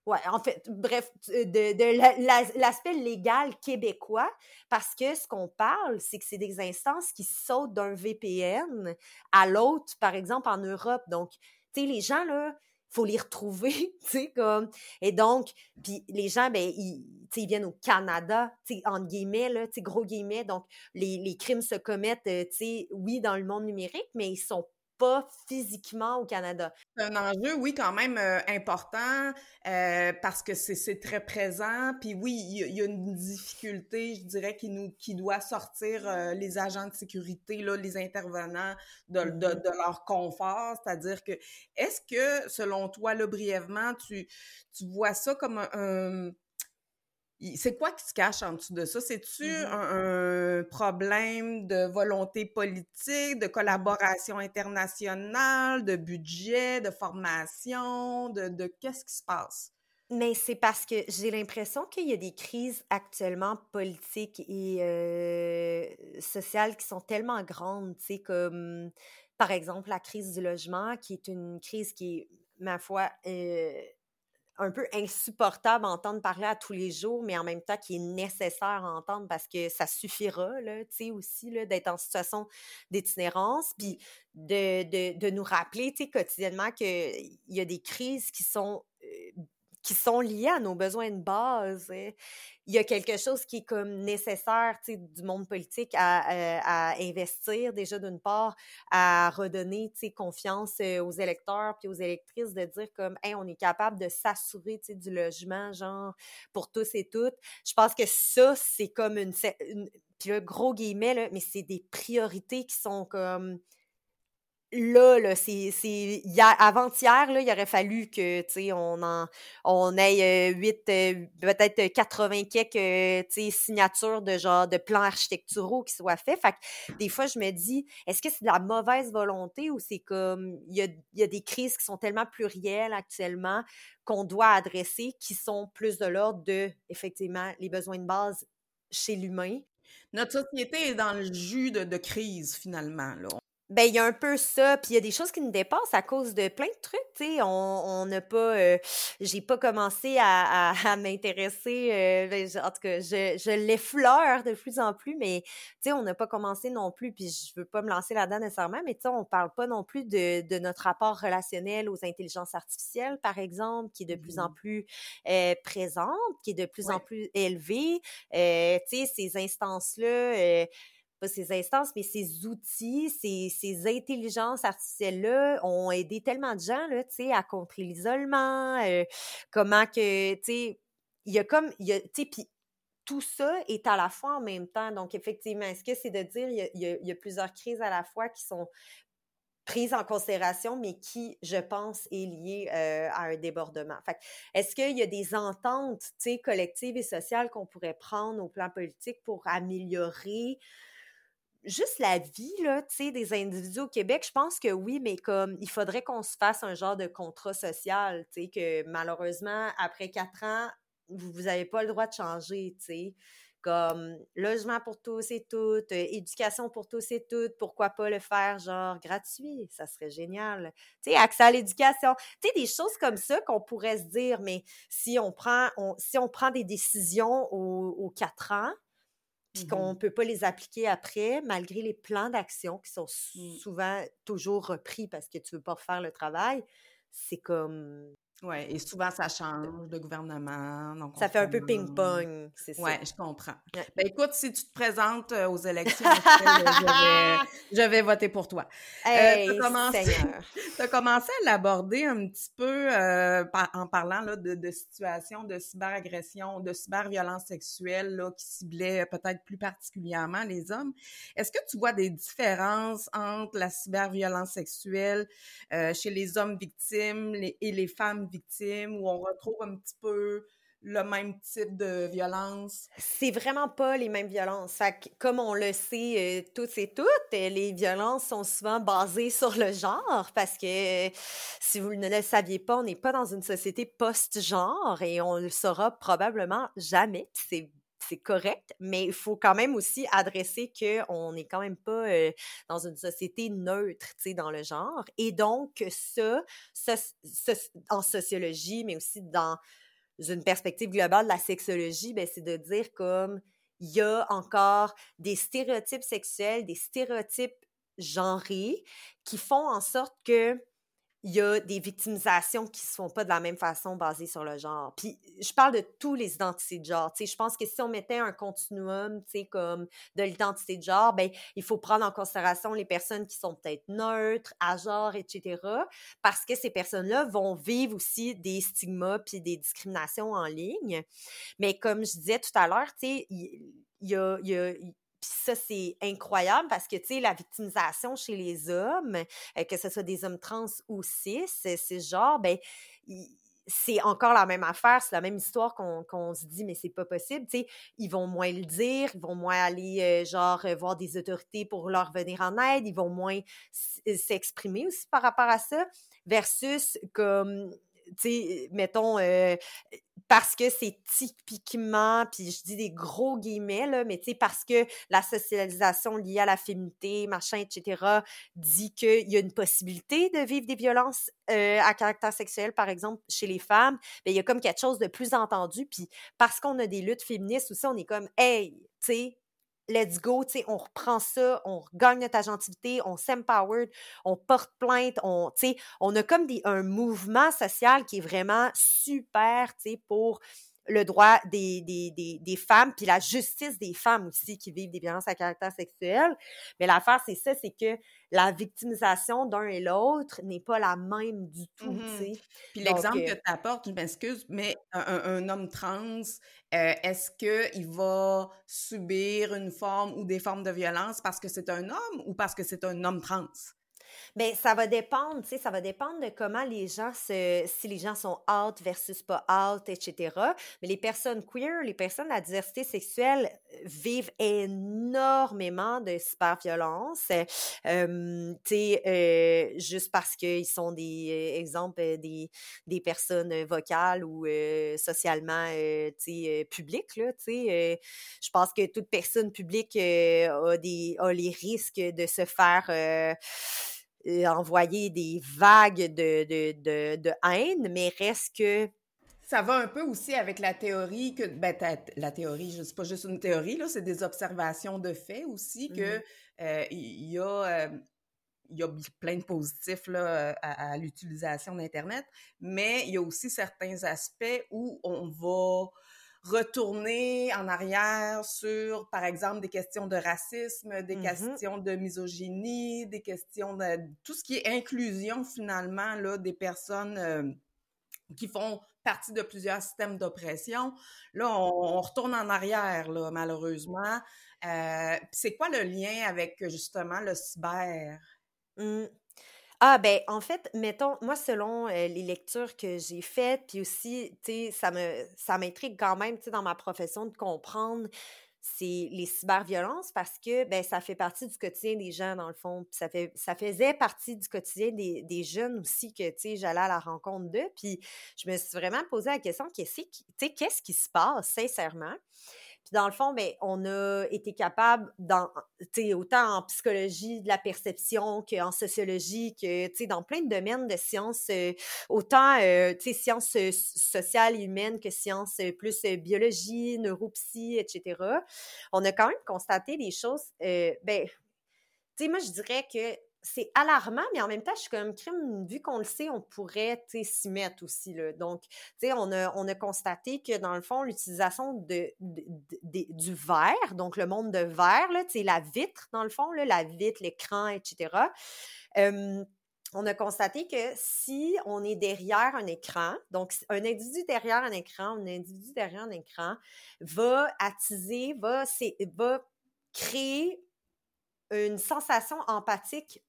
Speaker 6: Ouais, en fait, bref, de, l'aspect légal québécois, parce que ce qu'on parle, c'est que c'est des instances qui sautent d'un VPN à l'autre, par exemple en Europe. Donc, tu sais, les gens, là, faut les retrouver, (laughs) tu sais, comme. Et donc, puis les gens, ben, ils, ils viennent au Canada, tu sais, entre guillemets, là, tu sais, gros guillemets. Donc, les, les crimes se commettent, euh, tu sais, oui, dans le monde numérique, mais ils sont pas physiquement au Canada.
Speaker 1: C'est un enjeu, oui, quand même euh, important euh, parce que c'est très présent. Puis oui, il y, a une difficulté, je dirais, qui nous qui doit sortir euh, les agents de sécurité, là, les intervenants de, de, mm-hmm. de leur confort. C'est-à-dire que est-ce que, selon toi, là, brièvement, tu, tu vois ça comme un c'est quoi qui se cache en dessous de ça? C'est-tu mmh un, problème de volonté politique, de collaboration internationale, de budget, de formation, de, qu'est-ce qui se passe?
Speaker 6: Mais c'est parce que j'ai l'impression qu'il y a des crises actuellement politiques et euh, sociales qui sont tellement grandes, tu sais, comme par exemple la crise du logement, qui est une crise qui est, ma foi, euh, un peu insupportable à entendre parler à tous les jours, mais en même temps qui est nécessaire à entendre parce que ça suffira, tu sais, aussi, d'être en situation d'itinérance, puis de, de, de, nous rappeler, tu sais, quotidiennement qu'il y a des crises qui sont qui sont liés à nos besoins de base. Hein. Il y a quelque chose qui est comme nécessaire du monde politique à, euh, à, investir déjà d'une part, à redonner confiance aux électeurs puis aux électrices de dire comme hey, on est capable de s'assurer du logement genre pour tous et toutes. Je pense que ça c'est comme une, puis le gros guillemets là, mais c'est des priorités qui sont comme là, là c'est, avant-hier, il aurait fallu que, on en, on ait 8, peut-être 80 quelques, signatures de genre, de plans architecturaux qui soient faits. Fait que des fois, je me dis, est-ce que c'est de la mauvaise volonté ou c'est comme, il y a, y a des crises qui sont tellement plurielles actuellement qu'on doit adresser qui sont plus de l'ordre de, effectivement, les besoins de base chez l'humain?
Speaker 1: Notre société est dans le jus de, de crise, finalement. Là.
Speaker 6: Ben, il y a un peu ça, puis il y a des choses qui nous dépassent à cause de plein de trucs, tu sais. On n'a pas... Euh, j'ai pas commencé à, à, m'intéresser... Euh, ben, en tout cas, je, je l'effleure de plus en plus, mais, tu sais, on n'a pas commencé non plus, puis je veux pas me lancer là-dedans nécessairement, mais tu sais, on parle pas non plus de, de notre rapport relationnel aux intelligences artificielles, par exemple, qui est de plus en mmh. plus euh, présente, qui est de plus en plus élevée. Euh, tu sais, ces instances-là ces instances, mais ces outils, ces, ces intelligences artificielles-là ont aidé tellement de gens, là, tu sais, à contrer l'isolement, euh, comment que, tu sais, il y a comme, tu sais, puis tout ça est à la fois en même temps. Donc, effectivement, est-ce que c'est de dire il y, a, plusieurs crises à la fois qui sont prises en considération, mais qui, je pense, est liée euh, à un débordement? Est-ce qu'il y a des ententes, collectives et sociales qu'on pourrait prendre au plan politique pour améliorer juste la vie des individus au Québec, je pense que oui, mais comme il faudrait qu'on se fasse un genre de contrat social, que malheureusement, après quatre ans, vous n'avez pas le droit de changer, tu sais. Comme logement pour tous et toutes, euh, éducation pour tous et toutes, pourquoi pas le faire genre gratuit? Ça serait génial. Accès à l'éducation. Des choses comme ça qu'on pourrait se dire, mais si on prend, si on prend des décisions aux quatre ans, puis qu'on ne mmh peut pas les appliquer après, malgré les plans d'action qui sont mmh. souvent toujours repris parce que tu ne veux pas refaire le travail, c'est comme
Speaker 1: oui, et souvent, ça change de gouvernement. Donc
Speaker 6: ça fait un peu ping-pong, c'est ça.
Speaker 1: Oui, je comprends. Ben, écoute, si tu te présentes euh, aux élections, je, (laughs) vais, voter pour toi.
Speaker 6: Euh, hey, (laughs) tu
Speaker 1: as, commencé à l'aborder un petit peu euh, en parlant là, de, de situations de cyberagression, de cyberviolence sexuelle là, qui ciblaient peut-être plus particulièrement les hommes. Est-ce que tu vois des différences entre la cyberviolence sexuelle chez les hommes victimes et les femmes victimes, où on retrouve un petit peu le même type de violence?
Speaker 6: C'est vraiment pas les mêmes violences. comme on le sait euh, tous et toutes, euh, les violences sont souvent basées (laughs) sur le genre parce que si vous ne le saviez pas, on n'est pas dans une société post-genre et on le saura probablement jamais. C'est c'est correct, mais il faut quand même aussi adresser qu'on n'est quand même pas euh, dans une société neutre, tu sais, dans le genre. Et donc, ça, en sociologie, mais aussi dans une perspective globale de la sexologie, ben, c'est de dire comme il y a encore des stéréotypes sexuels, des stéréotypes genrés qui font en sorte que il y a des victimisations qui se font pas de la même façon basées sur le genre. Puis je parle de tous les identités de genre. je pense que si on mettait un continuum, comme de l'identité de genre, ben il faut prendre en considération les personnes qui sont peut-être neutres, à genre, etc. Parce que ces personnes-là vont vivre aussi des stigmas puis des discriminations en ligne. Mais comme je disais tout à l'heure, tu sais, il y a puis ça, c'est incroyable parce que, tu sais, la victimisation chez les hommes, euh, que ce soit des hommes trans ou cis, c'est genre, ben, c'est encore la même affaire, c'est la même histoire qu'on se dit, mais c'est pas possible, sais, ils vont moins le dire, ils vont moins aller, euh, genre, voir des autorités pour leur venir en aide, ils vont moins s'exprimer aussi par rapport à ça, versus comme tu sais, mettons, euh, parce que c'est typiquement, puis je dis des gros guillemets, là, mais tu sais, parce que la socialisation liée à la féminité, machin, etc., dit qu'il y a une possibilité de vivre des violences euh, à caractère sexuel, par exemple, chez les femmes, bien, il y a comme quelque chose de plus entendu, puis parce qu'on a des luttes féministes aussi, on est comme, hey, tu sais, let's go, tu sais, on reprend ça, on gagne notre agentivité, on s'empowered, on porte plainte, on, tu on a comme des, un mouvement social qui est vraiment super, tu pour le droit des, des, des, des, femmes, puis la justice des femmes aussi qui vivent des violences à caractère sexuel. Mais l'affaire, c'est ça, c'est que la victimisation d'un et l'autre n'est pas la même du tout, tu sais.
Speaker 1: Puis l'exemple que euh tu apportes, je m'excuse, mais un, homme trans, euh, est-ce qu'il va subir une forme ou des formes de violence parce que c'est un homme ou parce que c'est un homme trans?
Speaker 6: Bien, ça va dépendre, tu sais, ça va dépendre de comment les gens se, si les gens sont out versus pas out, etc. Mais les personnes queer, les personnes la diversité sexuelle euh, vivent énormément de cyberviolence. Euh, tu sais, euh, juste parce qu'ils sont des exemples des, des personnes vocales ou socialement, tu sais, publiques, là, tu sais. je pense que toute personne publique a des, a les risques de se faire envoyer des vagues de, de, de, de, haine, mais reste que...
Speaker 1: Ça va un peu aussi avec la théorie que, ben, la théorie, je sais pas juste une théorie, là, c'est des observations de faits aussi, que mmh euh, il y a... Euh, il y a plein de positifs là, à, à l'utilisation d'Internet, mais il y a aussi certains aspects où on va retourner en arrière sur, par exemple, des questions de racisme, des mmh questions de misogynie, des questions de tout ce qui est inclusion finalement là, des personnes euh, qui font partie de plusieurs systèmes d'oppression. Là, on, retourne en arrière, là, malheureusement. Euh, c'est quoi le lien avec justement le cyber?
Speaker 6: Mmh. Ah ben en fait, mettons, moi selon les lectures que j'ai faites, puis aussi, tu sais, ça me ça m'intrigue quand même, tu sais, dans ma profession de comprendre c'est les cyberviolences parce que ben ça fait partie du quotidien des gens dans le fond. Ça fait ça faisait partie du quotidien des, des jeunes aussi que tu sais j'allais à la rencontre d'eux. Puis je me suis vraiment posé la question qu'est-ce qui tu sais qu'est-ce qui se passe sincèrement? Puis dans le fond, ben, on a été capable, dans, autant en psychologie de la perception qu'en sociologie, que dans plein de domaines de sciences, euh, autant euh, sciences euh, sociales et humaines que sciences plus biologie, neuropsy, etc. On a quand même constaté des choses, ben, tu sais, moi, je dirais que c'est alarmant, mais en même temps, je suis comme crime, vu qu'on le sait, on pourrait s'y mettre aussi. Là. Donc, on a, on a constaté que dans le fond, l'utilisation de, du verre, donc le monde de verre, là, la vitre, dans le fond, là, la vitre, l'écran, etc. on a constaté que si on est derrière un écran, donc un individu derrière un écran, un individu derrière un écran va attiser, va, va créer une sensation empathique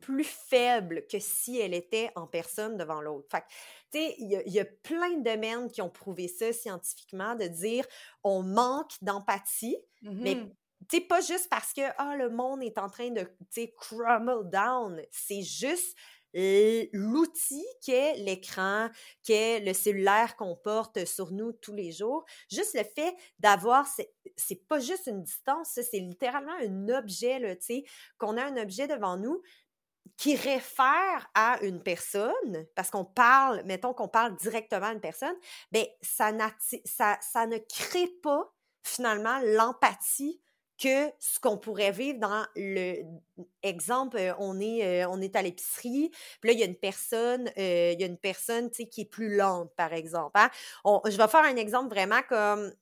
Speaker 6: plus faible que si elle était en personne devant l'autre. Fait tu sais, il y, a plein de domaines qui ont prouvé ça scientifiquement, de dire on manque d'empathie, mais mm-hmm. tu pas juste parce que ah, le monde est en train de, tu crumble down, c'est juste l'outil qu'est l'écran, qu'est le cellulaire qu'on porte sur nous tous les jours. Juste le fait d'avoir, c'est pas juste une distance, c'est littéralement un objet, tu sais, qu'on a un objet devant nous, qui réfère à une personne, parce qu'on parle, mettons qu'on parle directement à une personne, bien, ça, ça, ça ne crée pas finalement l'empathie que ce qu'on pourrait vivre dans le exemple euh, on est euh, on est à l'épicerie puis là il y a une personne euh, il y a une personne tu sais qui est plus lente par exemple hein. je vais faire un exemple vraiment comme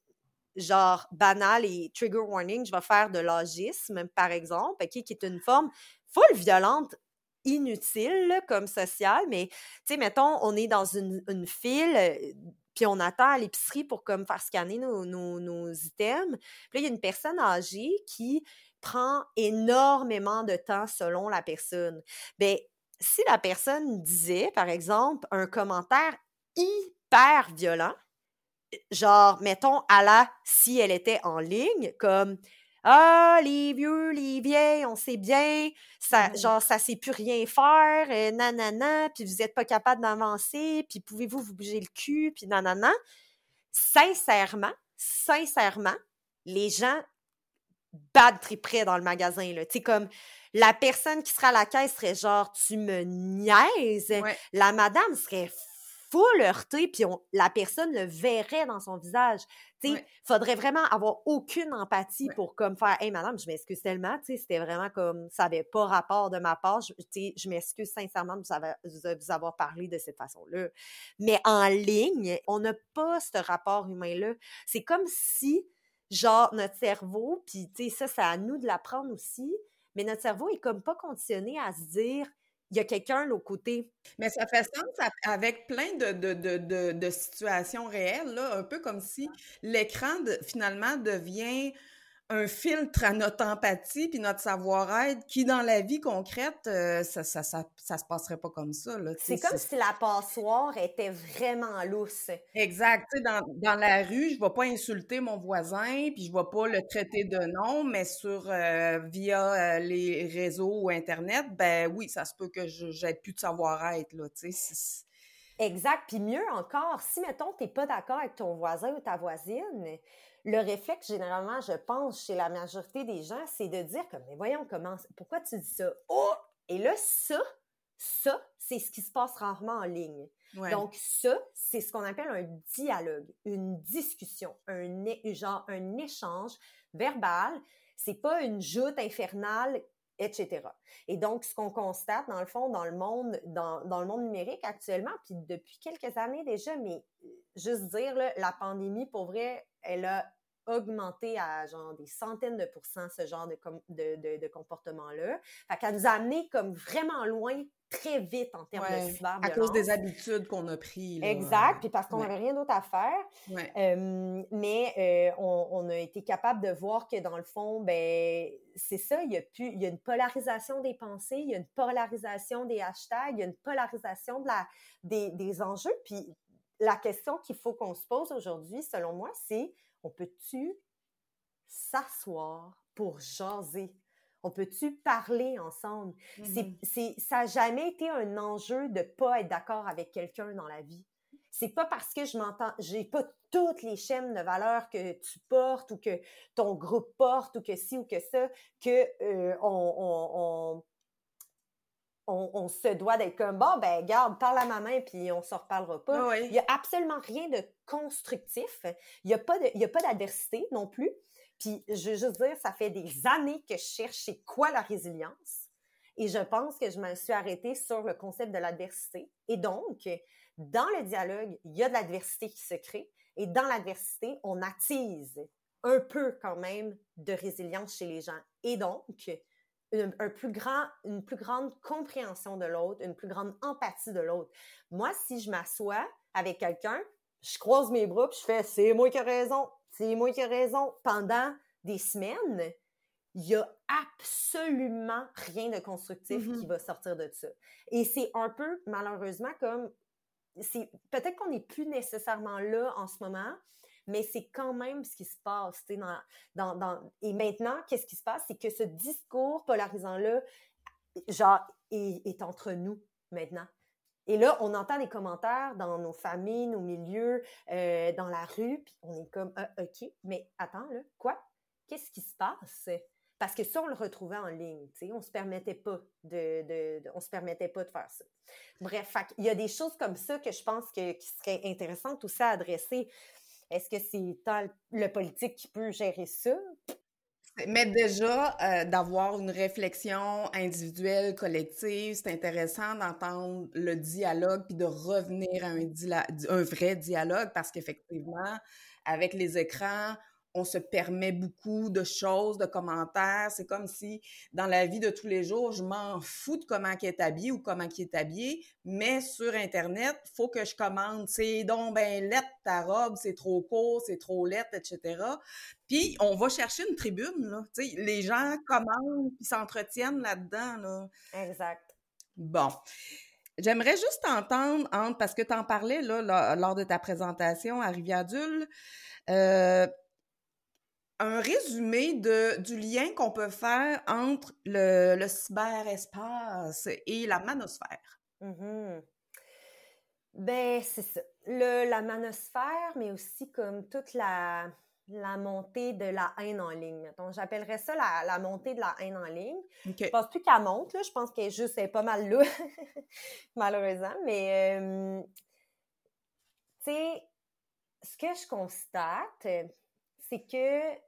Speaker 6: genre banal et trigger warning je vais faire de l'agisme par exemple qui est une forme full violente inutile comme social, mais tu sais, mettons, on est dans une, file, euh, puis on attend à l'épicerie pour comme faire scanner nos, nos, items. Puis là, il y a une personne âgée qui prend énormément de temps selon la personne. Bien, si la personne disait, par exemple, un commentaire hyper violent, genre, mettons, à la si elle était en ligne, comme ah, les vieux, les vieilles, on sait bien, ça, genre, ça sait plus rien faire, euh, nanana, puis vous n'êtes pas capable d'avancer, puis pouvez-vous vous bouger le cul, puis nanana. Sincèrement, sincèrement, les gens bad près dans le magasin, là. Tu comme, la personne qui sera à la caisse serait genre, tu me niaises. La madame serait full heurté, puis la personne le verrait dans son visage. Tu sais, faudrait vraiment avoir aucune empathie pour comme faire « Hey, madame, je m'excuse tellement. » Tu sais, c'était vraiment comme, ça n'avait pas rapport de ma part. Tu sais, je m'excuse sincèrement de vous avoir, vous avoir parlé de cette façon-là. Mais en ligne, on n'a pas ce rapport humain-là. C'est comme si, genre, notre cerveau, puis tu sais, ça, c'est à nous de l'apprendre aussi, mais notre cerveau est comme pas conditionné à se dire il y a quelqu'un de l'autre côté.
Speaker 1: Mais ça fait sens avec plein de, de, de, situations réelles, là, un peu comme si l'écran, finalement, devient un filtre à notre empathie puis notre savoir-être qui, dans la vie concrète, euh, ça, ça, ça, ça, se passerait pas comme ça.
Speaker 6: C'est comme si la passoire était vraiment lousse.
Speaker 1: Exact. dans, dans la rue, je vais pas insulter mon voisin puis je vais pas le traiter de nom, mais sur euh, via euh, les réseaux ou Internet, ben oui, ça se peut que j'ai plus de savoir-être. Là,
Speaker 6: exact. Puis mieux encore, si, mettons, tu n'es pas d'accord avec ton voisin ou ta voisine, le réflexe, généralement, je pense, chez la majorité des gens, c'est de dire comme, mais voyons comment, pourquoi tu dis ça? Oh! Et là, ça, ça, c'est ce qui se passe rarement en ligne. Donc, ça, c'est ce qu'on appelle un dialogue, une discussion, un, genre, un échange verbal. C'est pas une joute infernale etc. Et donc, ce qu'on constate, dans le fond, dans le monde, dans, dans, le monde numérique actuellement, puis depuis quelques années déjà, mais euh, juste dire, la pandémie, pour vrai, elle a augmenté à genre des centaines de pourcents ce genre de, de, de, comportement-là. Fait qu'elle nous a amené comme vraiment loin très vite en termes de cyberviolence.
Speaker 1: À cause des habitudes qu'on a prises.
Speaker 6: Exact, puis parce qu'on n'avait rien d'autre à faire. Euh, mais euh, on, on, a été capable de voir que dans le fond, ben c'est ça, il y, a plus, il y a une polarisation des pensées, il y a une polarisation des hashtags, il y a une polarisation de la, des, des enjeux. Puis la question qu'il faut qu'on se pose aujourd'hui, selon moi, c'est on peut-tu s'asseoir pour jaser? On peut-tu parler ensemble? Mm-hmm. C'est, ça n'a jamais été un enjeu de pas être d'accord avec quelqu'un dans la vie. C'est pas parce que je m'entends, j'ai pas toutes les chaînes de valeurs que tu portes ou que ton groupe porte ou que ci ou que ça que euh, on, on, se doit d'être comme bon ben garde parle à ma main puis on s'en reparlera pas. Il y a absolument rien de constructif. Il y a pas de il y a pas d'adversité non plus. Puis je veux juste dire ça fait des années que je cherche quoi la résilience et je pense que je me suis arrêtée sur le concept de l'adversité et donc dans le dialogue, il y a de l'adversité qui se crée et dans l'adversité, on attise un peu quand même de résilience chez les gens. Et donc, un plus grand, une plus grande compréhension de l'autre, une plus grande empathie de l'autre. Moi, si je m'assois avec quelqu'un, je croise mes bras, puis je fais c'est moi qui ai raison, c'est moi qui ai raison pendant des semaines, il y a absolument rien de constructif mm-hmm. qui va sortir de ça. Et c'est un peu malheureusement comme c'est peut-être qu'on n'est plus nécessairement là en ce moment, mais c'est quand même ce qui se passe. Dans, dans, dans... Et maintenant, qu'est-ce qui se passe? C'est que ce discours polarisant-là, genre, est, entre nous maintenant. Et là, on entend des commentaires dans nos familles, nos milieux, euh, dans la rue, puis on est comme, ah, OK, mais attends, là, quoi? Qu'est-ce qui se passe? Parce que ça, on le retrouvait en ligne, tu sais, on se permettait pas de, on se permettait pas de faire ça. Bref, il y a des choses comme ça que je pense que, qui seraient intéressantes aussi à adresser. Est-ce que c'est le politique qui peut gérer ça?
Speaker 1: Mais déjà, euh, d'avoir une réflexion individuelle, collective, c'est intéressant d'entendre le dialogue puis de revenir à un, un vrai dialogue parce qu'effectivement, avec les écrans, on se permet beaucoup de choses, de commentaires. C'est comme si dans la vie de tous les jours, je m'en fous de comment qui est habillé ou comment qui est habillé, mais sur Internet, faut que je commande. C'est donc ben lettre ta robe, c'est trop court, c'est trop lettre, etc. Puis on va chercher une tribune, là. les gens commandent puis s'entretiennent là-dedans, là.
Speaker 6: Exact.
Speaker 1: Bon. J'aimerais juste entendre, parce que tu en parlais là, lors de ta présentation à Rivière-Dule, euh, un résumé de, du lien qu'on peut faire entre le, le cyberespace et la manosphère.
Speaker 6: Mm-hmm. Ben, c'est ça. Le, la manosphère, mais aussi comme toute la, la montée de la haine en ligne. J'appellerais ça la, la, montée de la haine en ligne. Je pense plus qu'elle monte, là. Je pense qu'elle est juste pas mal là, (laughs) malheureusement. Mais, euh, tu sais, ce que je constate, c'est que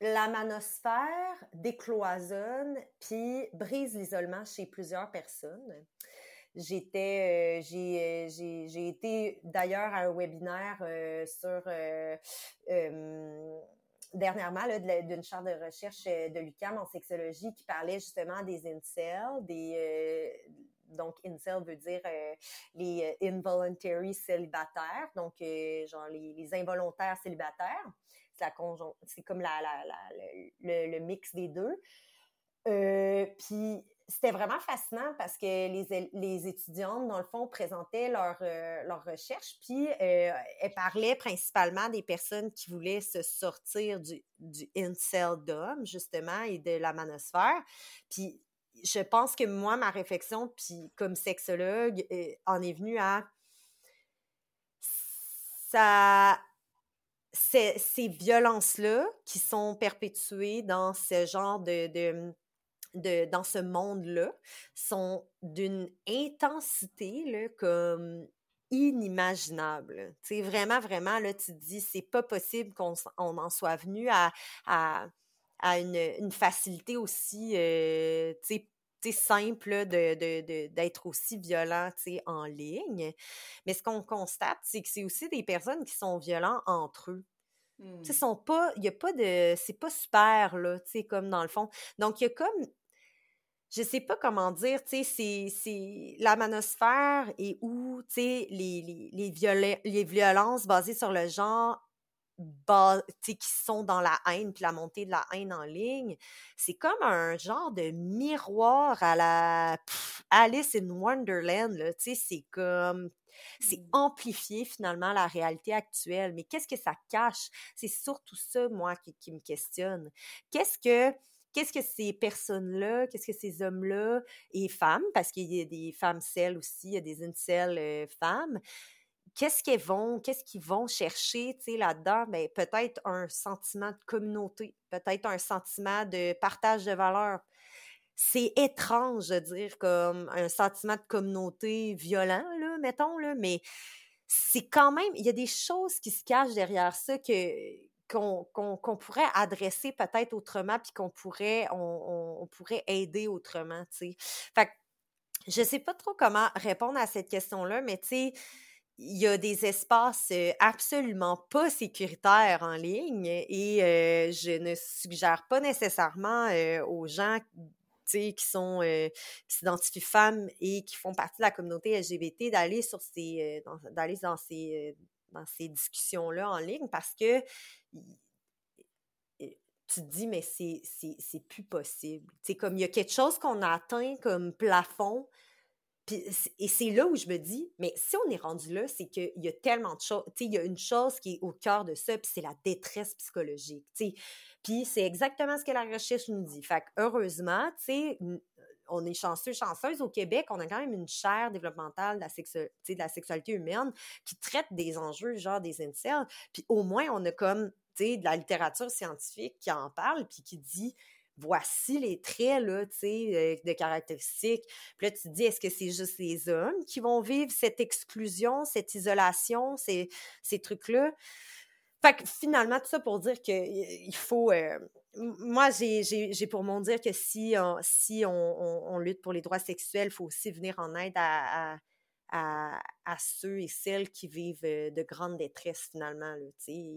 Speaker 6: la manosphère décloisonne puis brise l'isolement chez plusieurs personnes. J'étais, euh, euh, j'ai, été d'ailleurs à un webinaire euh, sur dernièrement d'une charte de recherche de l'UQAM en sexologie qui parlait justement des incels, donc incel veut dire les involuntary célibataires, donc genre les involontaires célibataires c'est comme le, mix des deux. Euh, puis c'était vraiment fascinant parce que les, les, étudiantes, dans le fond, présentaient leur, euh, leur recherche, puis euh, elles parlaient principalement des personnes qui voulaient se sortir du, du incel d'homme, justement, et de la manosphère. Puis je pense que moi, ma réflexion, puis comme sexologue, en est venue à ça ces, ces violences-là qui sont perpétuées dans ce genre de, de de, dans ce monde-là sont d'une intensité là, comme inimaginable. Tu vraiment, vraiment, là, tu te dis, c'est pas possible qu'on on en soit venu à, à, à une, une, facilité aussi, euh, tu sais, simple de, d'être aussi violent en ligne. Mais ce qu'on constate, c'est que c'est aussi des personnes qui sont violents entre eux. Mmh. sont pas, il y a pas de, c'est pas super, là, tu sais, comme dans le fond. Donc, il y a comme je sais pas comment dire, tu sais, c'est la manosphère et où, tu sais, les, les, les, les violences basées sur le genre, qui sont dans la haine, puis la montée de la haine en ligne, c'est comme un genre de miroir à la Alice in Wonderland, c'est comme c'est mmh. amplifié finalement la réalité actuelle. Mais qu'est-ce que ça cache? C'est surtout ça, moi, qui, qui me questionne. Qu'est-ce que qu'est-ce que ces personnes-là, qu'est-ce que ces hommes-là et femmes, parce qu'il y a des femmes celles aussi, il y a des incels euh, femmes, qu'est-ce qu'elles vont, qu'est-ce qu'ils vont chercher, là-dedans? Ben, peut-être un sentiment de communauté, peut-être un sentiment de partage de valeurs. C'est étrange de dire comme un sentiment de communauté violent, là, mettons, là, mais c'est quand même, il y a des choses qui se cachent derrière ça que, qu'on pourrait adresser peut-être autrement, puis qu'on pourrait, on, pourrait aider autrement, tu sais. Fait que je sais pas trop comment répondre à cette question-là, mais tu sais, il y a des espaces absolument pas sécuritaires en ligne et je ne suggère pas nécessairement aux gens qui sont qui s'identifient femmes et qui font partie de la communauté LGBT d'aller sur ces d'aller dans ces dans ces discussions-là en ligne parce que tu te dis, mais c'est plus possible. C'est comme il y a quelque chose qu'on a atteint comme plafond. Et c'est là où je me dis, mais si on est rendu là, c'est qu'il y a tellement de choses. Il y a une chose qui est au cœur de ça, puis c'est la détresse psychologique. Puis c'est exactement ce que la recherche nous dit. Fait heureusement, tu sais, on est chanceux, chanceuse. Au Québec, on a quand même une chaire développementale de la, de la sexualité humaine qui traite des enjeux, genre des incels. Puis au moins, on a comme, tu sais, de la littérature scientifique qui en parle, puis qui dit voici les traits là, euh, de caractéristiques. Puis là, tu te dis, est-ce que c'est juste les hommes qui vont vivre cette exclusion, cette isolation, ces, ces trucs-là? Fait que finalement, tout ça pour dire qu'il faut. Euh, moi, j'ai pour mon dire que si, on, lutte pour les droits sexuels, il faut aussi venir en aide à, à, ceux et celles qui vivent euh, de grandes détresses, finalement, là,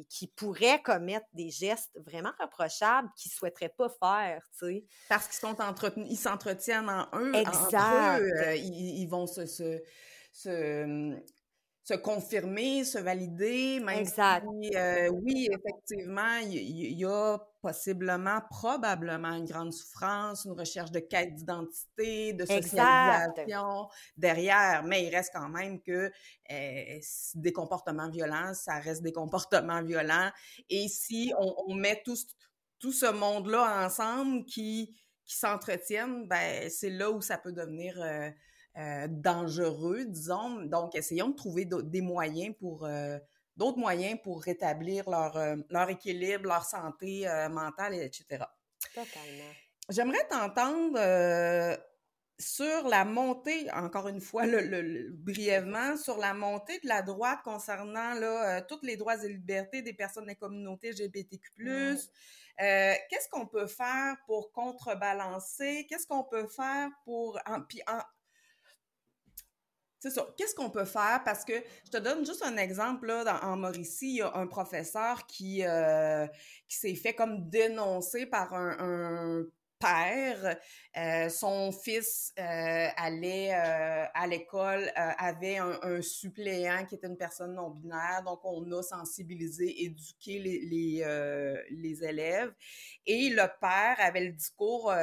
Speaker 6: qui pourraient commettre des gestes vraiment reprochables qu'ils ne souhaiteraient pas faire. sais.
Speaker 1: Parce qu'ils sont entretenus, ils s'entretiennent en eux. Exact. Entre eux, euh, ils, ils, vont se, se, se se confirmer, se valider, même exact. si, euh, oui, effectivement, il y, a possiblement, probablement une grande souffrance, une recherche de quête d'identité, de socialisation derrière, mais il reste quand même que euh, des comportements violents, ça reste des comportements violents. Et si on, met tout, tout ce monde-là ensemble qui, qui s'entretiennent, ben c'est là où ça peut devenir... Euh, euh, dangereux, disons. Donc, essayons de trouver des moyens pour euh, d'autres moyens pour rétablir leur, euh, leur équilibre, leur santé mentale, etc. Totalement. J'aimerais t'entendre sur la montée, encore une fois, le, brièvement, sur la montée de la droite concernant là, tous les droits et libertés des personnes des communautés LGBTQ+. Qu'est-ce qu'on peut faire pour contrebalancer? Qu'est-ce qu'on peut faire pour... puis en, c'est ça. Qu'est-ce qu'on peut faire? Parce que je te donne juste un exemple, là, en Mauricie, il y a un professeur qui, euh, qui s'est fait comme dénoncer par un, père. Euh, son fils euh, allait à l'école, avait un, suppléant qui était une personne non binaire, donc on a sensibilisé, éduqué les, les élèves. Et le père avait le discours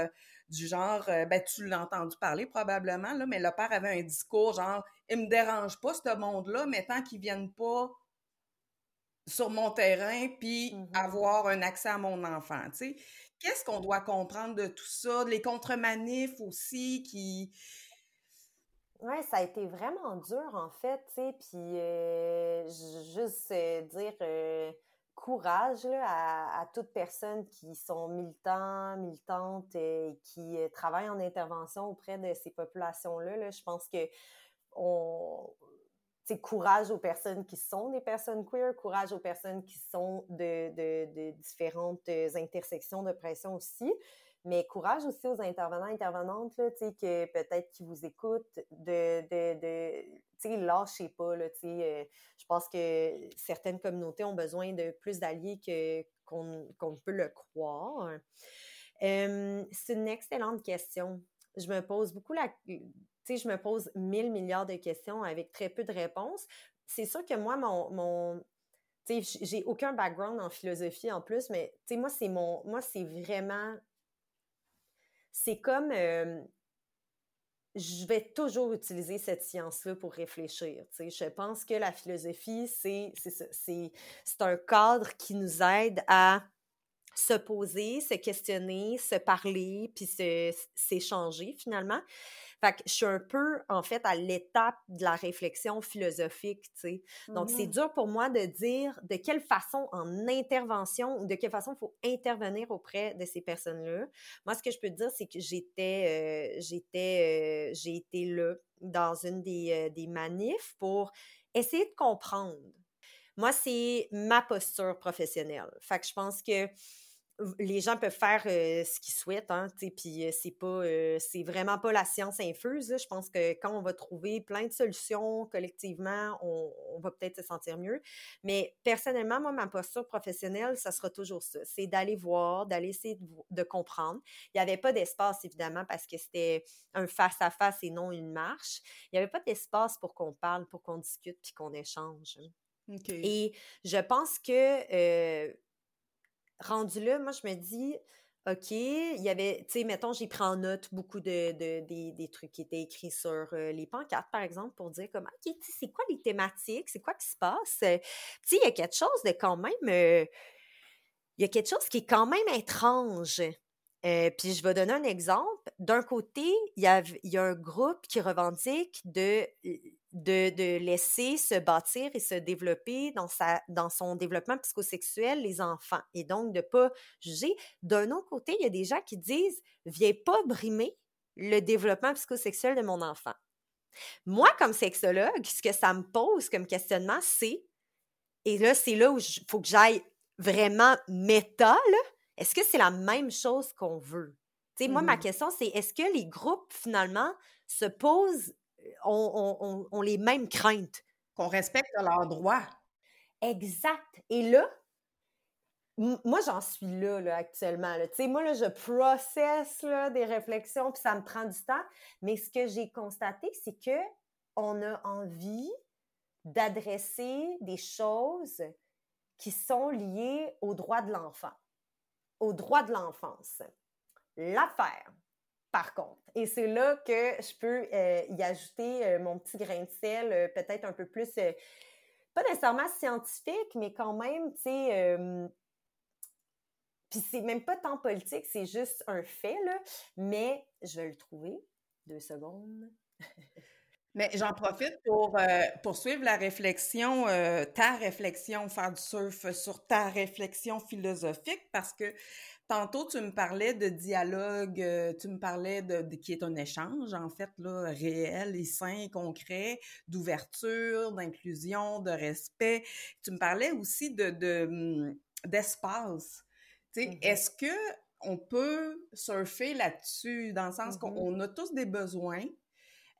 Speaker 1: du genre, ben tu l'as entendu parler probablement, là, mais le père avait un discours genre, il me dérange pas ce monde-là, mais tant qu'ils viennent pas sur mon terrain puis mmh avoir un accès à mon enfant, tu sais. Qu'est-ce qu'on doit comprendre de tout ça? Les contre-manifs aussi qui...
Speaker 6: Oui, ça a été vraiment dur, en fait, tu sais, puis euh, juste euh, dire euh, courage à, à toutes personnes qui sont militants, militantes et qui travaillent en intervention auprès de ces populations-là. Là. Je pense que on, courage aux personnes qui sont des personnes queer, courage aux personnes qui sont de, de, différentes intersections de pression aussi, mais courage aussi aux intervenants, intervenantes, là, que peut-être qui vous écoutent, de, de, de tu sais, lâchez pas, là, tu sais, euh, je pense que certaines communautés ont besoin de plus d'alliés que, qu'on, qu'on peut le croire. C'est une excellente question. Je me pose beaucoup la, je me pose mille milliards de questions avec très peu de réponses. C'est sûr que moi, mon, mon j'ai aucun background en philosophie en plus, mais moi, c'est mon, moi, c'est vraiment, c'est comme, euh, je vais toujours utiliser cette science-là pour réfléchir. Je pense que la philosophie, c'est, un cadre qui nous aide à se poser, se questionner, se parler, puis s'échanger finalement. Fait que je suis un peu, en fait, à l'étape de la réflexion philosophique, tu sais. Donc, c'est mmh dur pour moi de dire de quelle façon, en intervention, ou de quelle façon il faut intervenir auprès de ces personnes-là. Moi, ce que je peux te dire, c'est que j'étais, euh, j'étais, euh, j'ai été là dans une des, euh, des manifs pour essayer de comprendre. Moi, c'est ma posture professionnelle. Fait que je pense que les gens peuvent faire ce qu'ils souhaitent, hein, puis c'est pas, c'est vraiment pas la science infuse. Je pense que quand on va trouver plein de solutions collectivement, on, va peut-être se sentir mieux. Mais personnellement, moi, ma posture professionnelle, ça sera toujours ça. C'est d'aller voir, d'aller essayer de, comprendre. Il n'y avait pas d'espace, évidemment, parce que c'était un face-à-face et non une marche. Il n'y avait pas d'espace pour qu'on parle, pour qu'on discute, puis qu'on échange. Et je pense que rendu là, moi, je me dis, OK, il y avait, tu sais, mettons, j'ai pris en note beaucoup de, des, trucs qui étaient écrits sur euh, les pancartes, par exemple, pour dire comme, OK, c'est quoi les thématiques, c'est quoi qui se passe? Tu sais, il y a quelque chose de quand même, euh, il y a quelque chose qui est quand même étrange. Euh, puis je vais donner un exemple. D'un côté, il y, a, y a un groupe qui revendique de de, laisser se bâtir et se développer dans, sa, dans son développement psychosexuel les enfants et donc de ne pas juger. D'un autre côté, il y a des gens qui disent Viens pas brimer le développement psychosexuel de mon enfant. Moi, comme sexologue, ce que ça me pose comme questionnement, c'est, et là, c'est là où il faut que j'aille vraiment méta, est-ce que c'est la même chose qu'on veut? sais, Moi, ma mmh question, c'est est-ce que les groupes, finalement, se posent ont, les mêmes craintes.
Speaker 1: Qu'on respecte leurs droits.
Speaker 6: Exact. Et là, moi, j'en suis là, là actuellement. Là. Moi, là, je processe là, des réflexions, puis ça me prend du temps. Mais ce que j'ai constaté, c'est que on a envie d'adresser des choses qui sont liées aux droits de l'enfant, aux droits de l'enfance. L'affaire, par contre. Et c'est là que je peux euh, y ajouter euh, mon petit grain de sel, euh, peut-être un peu plus, pas nécessairement scientifique, mais quand même, tu sais, puis c'est même pas tant politique, c'est juste un fait, là, mais je vais le trouver. Deux secondes. (laughs)
Speaker 1: Mais j'en profite pour poursuivre la réflexion, ta réflexion, faire du surf sur ta réflexion philosophique, parce que Tantôt, tu me parlais de dialogue, euh, tu me parlais de, qui est un échange, en fait, là, réel et sain, concret, d'ouverture, d'inclusion, de respect. Tu me parlais aussi de, hum, d'espace. Tu sais, mm-hmm. est-ce que on peut surfer là-dessus, dans le sens mm-hmm. qu'on a tous des besoins,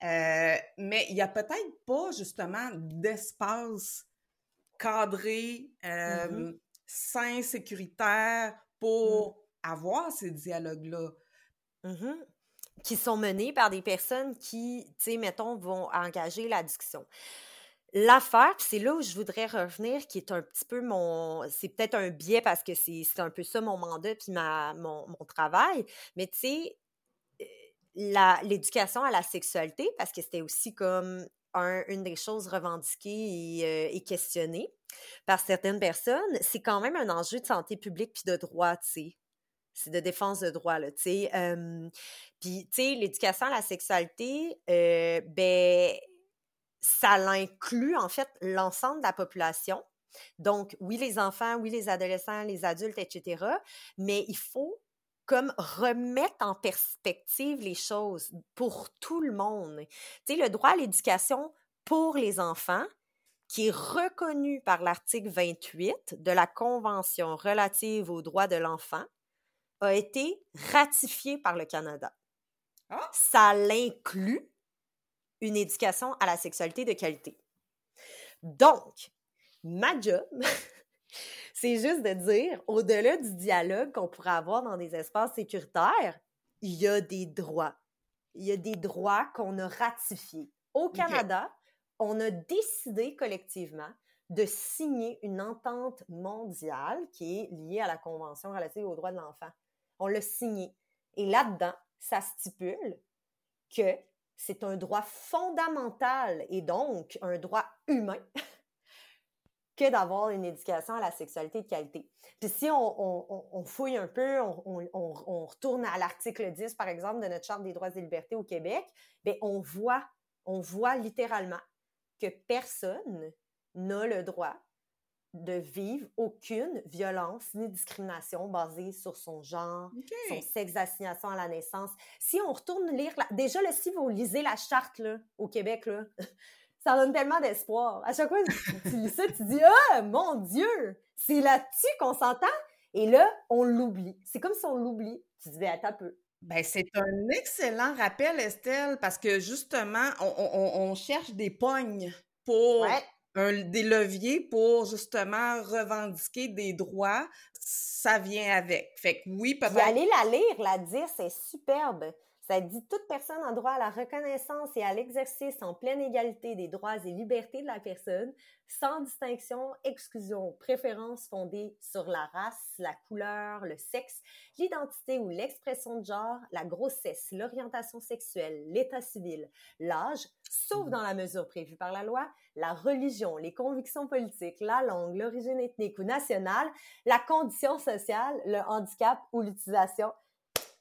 Speaker 1: euh, mais il n'y a peut-être pas, justement, d'espace cadré, mm-hmm. euh, sain, sécuritaire, pour avoir ces dialogues-là.
Speaker 6: Mmh qui sont menées par des personnes qui, tu sais, mettons, vont engager la discussion. L'affaire, c'est là où je voudrais revenir, qui est un petit peu mon. C'est peut-être un biais parce que c'est un peu ça mon mandat puis ma, mon, mon travail. Mais tu sais, l'éducation à la sexualité, parce que c'était aussi comme une des choses revendiquées et, euh, questionnées par certaines personnes, c'est quand même un enjeu de santé publique puis de droit, tu sais. C'est de défense de droit, là, tu sais. puis, tu sais, l'éducation à la sexualité, euh, ben, ça l'inclut, en fait, l'ensemble de la population. Donc, oui, les enfants, oui, les adolescents, les adultes, etc. Mais il faut comme remettre en perspective les choses pour tout le monde. Tu sais, le droit à l'éducation pour les enfants, qui est reconnu par l'article 28 de la Convention relative aux droits de l'enfant, a été ratifié par le Canada. Ah! Ça l'inclut une éducation à la sexualité de qualité. Donc, ma job, (laughs) C'est juste de dire, au-delà du dialogue qu'on pourrait avoir dans des espaces sécuritaires, il y a des droits. Il y a des droits qu'on a ratifiés. Au Canada, on a décidé collectivement de signer une entente mondiale qui est liée à la Convention relative aux droits de l'enfant. On l'a signé. Et là-dedans, ça stipule que c'est un droit fondamental et donc un droit humain (laughs) que d'avoir une éducation à la sexualité de qualité. Puis si on, fouille un peu, on, retourne à l'article 10, par exemple, de notre Charte des droits et libertés au Québec, bien, on voit, on voit littéralement que personne n'a le droit de vivre aucune violence ni discrimination basée sur son genre, son sexe d'assignation à la naissance. Si on retourne lire, déjà, là, si vous lisez la charte là, au Québec, là, (laughs) ça donne tellement d'espoir. À chaque fois que tu lis ça, tu dis Ah, mon Dieu, c'est là-dessus qu'on s'entend. Et là, on l'oublie. C'est comme si on l'oublie. Tu dis, attends un peu.
Speaker 1: Ben, c'est un excellent rappel, Estelle, parce que justement, on, cherche des pognes pour des leviers pour justement revendiquer des droits. Ça vient avec. Fait que oui, peut-être.
Speaker 6: Allez la lire, la dire, c'est superbe. Ça dit toute personne en droit à la reconnaissance et à l'exercice en pleine égalité des droits et libertés de la personne, sans distinction, exclusion, préférence fondée sur la race, la couleur, le sexe, l'identité ou l'expression de genre, la grossesse, l'orientation sexuelle, l'état civil, l'âge, sauf mmh. dans la mesure prévue par la loi, la religion, les convictions politiques, la langue, l'origine ethnique ou nationale, la condition sociale, le handicap ou l'utilisation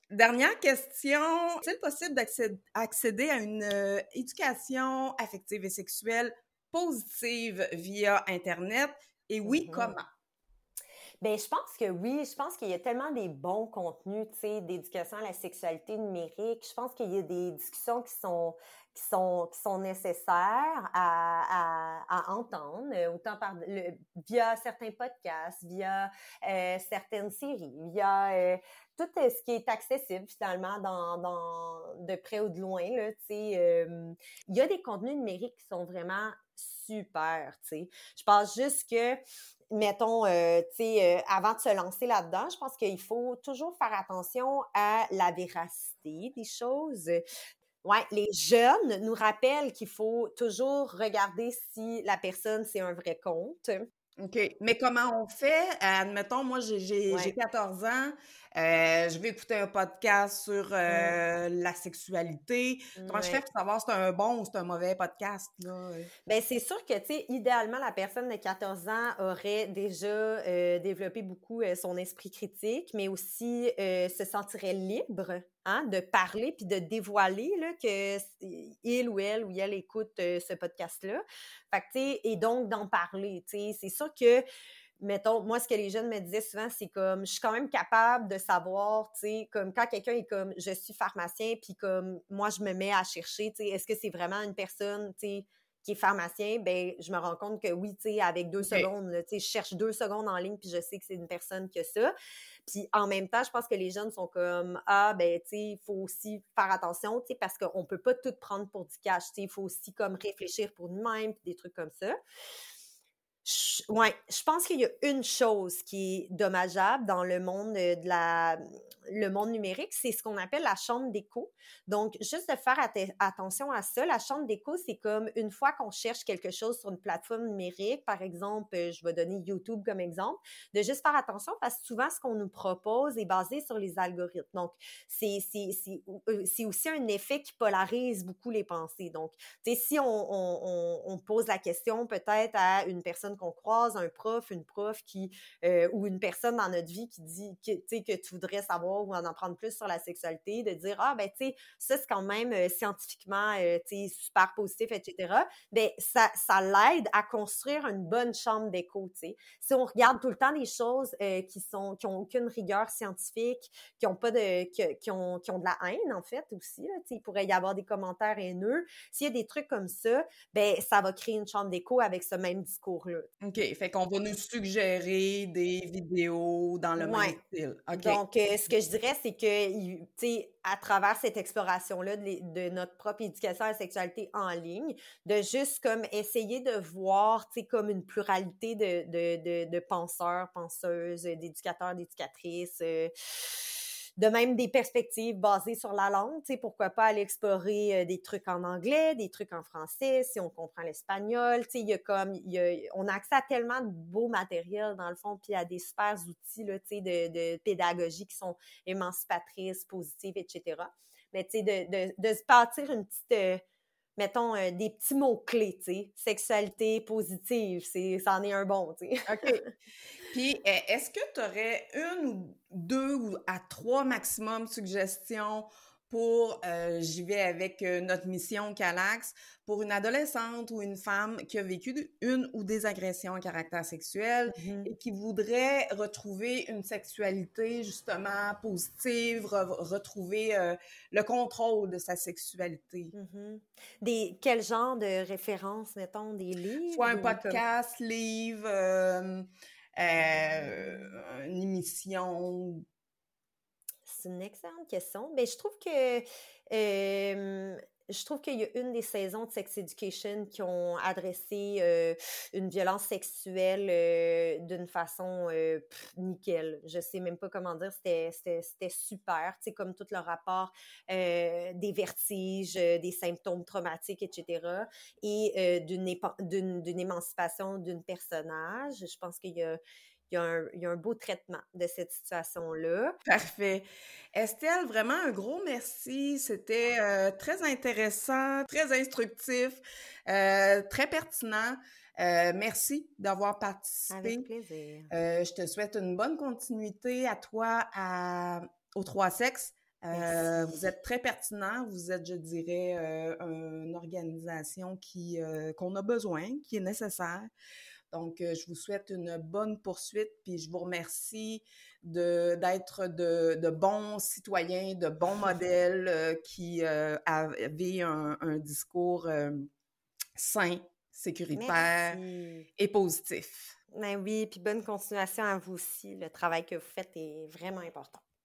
Speaker 1: Dernière question. Est-il possible d'accéder à une euh, éducation affective et sexuelle positive via Internet? Et oui, mm-hmm. comment?
Speaker 6: Bien, je pense que oui. Je pense qu'il y a tellement des bons contenus, tu sais, d'éducation à la sexualité numérique. Je pense qu'il y a des discussions qui sont qui sont, nécessaires à, entendre, euh, autant par via certains podcasts, via euh, certaines séries, via euh, tout ce qui est accessible finalement de près ou de loin. Là, il y a des contenus numériques qui sont vraiment super. Je pense juste que mettons, tu sais, avant de se lancer là-dedans, je pense qu'il faut toujours faire attention à la véracité des choses. Ouais, les jeunes nous rappellent qu'il faut toujours regarder si la personne, c'est un vrai compte.
Speaker 1: OK. Mais comment on fait? Admettons, moi, j'ai 14 ans, euh, je vais écouter un podcast sur mmh. euh, la sexualité. Comment je fais pour savoir si c'est un bon ou c'est un mauvais podcast? Là?
Speaker 6: Ben, c'est sûr que, tu sais, idéalement, la personne de 14 ans aurait déjà euh, développé beaucoup son esprit critique, mais aussi se sentirait libre hein, de parler puis de dévoiler là, que il ou elle ou elle écoute ce podcast-là. Fait que, et donc d'en parler. C'est sûr que mettons, moi, ce que les jeunes me disaient souvent, c'est comme, je suis quand même capable de savoir, tu sais, comme quand quelqu'un est comme, je suis pharmacien, puis comme, moi, je me mets à chercher, tu sais, est-ce que c'est vraiment une personne, tu sais, qui est pharmacien, ben je me rends compte que oui, tu sais, avec deux secondes, tu sais, je cherche deux secondes en ligne, puis je sais que c'est une personne que ça. Puis en même temps, je pense que les jeunes sont comme ah ben tu sais, il faut aussi faire attention, tu sais, parce qu'on peut pas tout prendre pour du cash, tu sais, il faut aussi comme réfléchir pour nous-mêmes, des trucs comme ça Je, ouais, je pense qu'il y a une chose qui est dommageable dans le monde de la, le monde numérique, c'est ce qu'on appelle la chambre d'écho. Donc, juste de faire attention à ça. La chambre d'écho, c'est comme une fois qu'on cherche quelque chose sur une plateforme numérique, par exemple, euh, je vais donner YouTube comme exemple, de juste faire attention parce que souvent, ce qu'on nous propose est basé sur les algorithmes. Donc, c'est euh, aussi un effet qui polarise beaucoup les pensées. Donc, si on, on, pose la question peut-être à une personne qu'on croise, un prof, une prof qui, euh, ou une personne dans notre vie qui dit que, que tu voudrais savoir ou en apprendre plus sur la sexualité, de dire, ah, ben, tu sais, ça, c'est quand même euh, scientifiquement, euh, tu sais, super positif, etc. Ben, ça, ça l'aide à construire une bonne chambre d'écho, tu sais. Si on regarde tout le temps des choses qui sont, qui ont aucune rigueur scientifique, qui ont pas de, qui, ont, qui ont de la haine, en fait, aussi, là, il pourrait y avoir des commentaires haineux. S'il y a des trucs comme ça, ben, ça va créer une chambre d'écho avec ce même discours-là.
Speaker 1: OK. Fait qu'on va nous suggérer des vidéos dans le même style.
Speaker 6: Donc, euh, ce que je dirais, c'est que, tu sais, à travers cette exploration-là de, notre propre éducation à la sexualité en ligne, de juste comme essayer de voir, tu sais, comme une pluralité de, de, de penseurs, penseuses, d'éducateurs, d'éducatrices, euh, de même des perspectives basées sur la langue, tu sais, pourquoi pas aller explorer euh, des trucs en anglais, des trucs en français, si on comprend l'espagnol, tu sais, il y a comme, y a, on a accès à tellement de beaux matériels, dans le fond, puis à des super outils, là, tu sais, de, de pédagogie qui sont émancipatrices, positives, etc. Mais, tu sais, de, de, de se bâtir une petite... Mettons, euh, des petits mots-clés, tu sais. Sexualité positive, c'est, c'en est un bon, tu sais.
Speaker 1: OK. Puis, e, est-ce que tu aurais une ou deux à trois maximum suggestions pour, euh, j'y vais avec euh, notre mission Calax, pour une adolescente ou une femme qui a vécu une ou des agressions à caractère sexuel mm-hmm. et qui voudrait retrouver une sexualité justement positive, retrouver euh, le contrôle de sa sexualité.
Speaker 6: Mm-hmm. Des, quel genre de références, mettons, des livres?
Speaker 1: Soit un podcast, livre, une émission
Speaker 6: une excellente question. Mais ben, je trouve que je trouve qu'il y a une des saisons de Sex Education qui ont adressé une violence sexuelle d'une façon nickel. Je sais même pas comment dire, c'était super, tu comme tout le rapport des vertiges, des symptômes traumatiques, etc. Et d'une émancipation d'une personnage. Je pense qu'il y a il y, a un, beau traitement de cette situation-là.
Speaker 1: Parfait. Estelle, vraiment un gros merci. C'était euh, très intéressant, très instructif, euh, très pertinent. Euh, merci d'avoir participé.
Speaker 6: Avec plaisir.
Speaker 1: je te souhaite une bonne continuité à toi, à, aux trois sexes. vous êtes très pertinent. Vous êtes, je dirais, une organisation qui qu'on a besoin, qui est nécessaire. Donc, euh, je vous souhaite une bonne poursuite, puis je vous remercie d'être de, bons citoyens, de bons (laughs) modèles euh, qui euh, avaient un, discours sain, sécuritaire et positif.
Speaker 6: Ben oui, puis bonne continuation à vous aussi. Le travail que vous faites est vraiment important.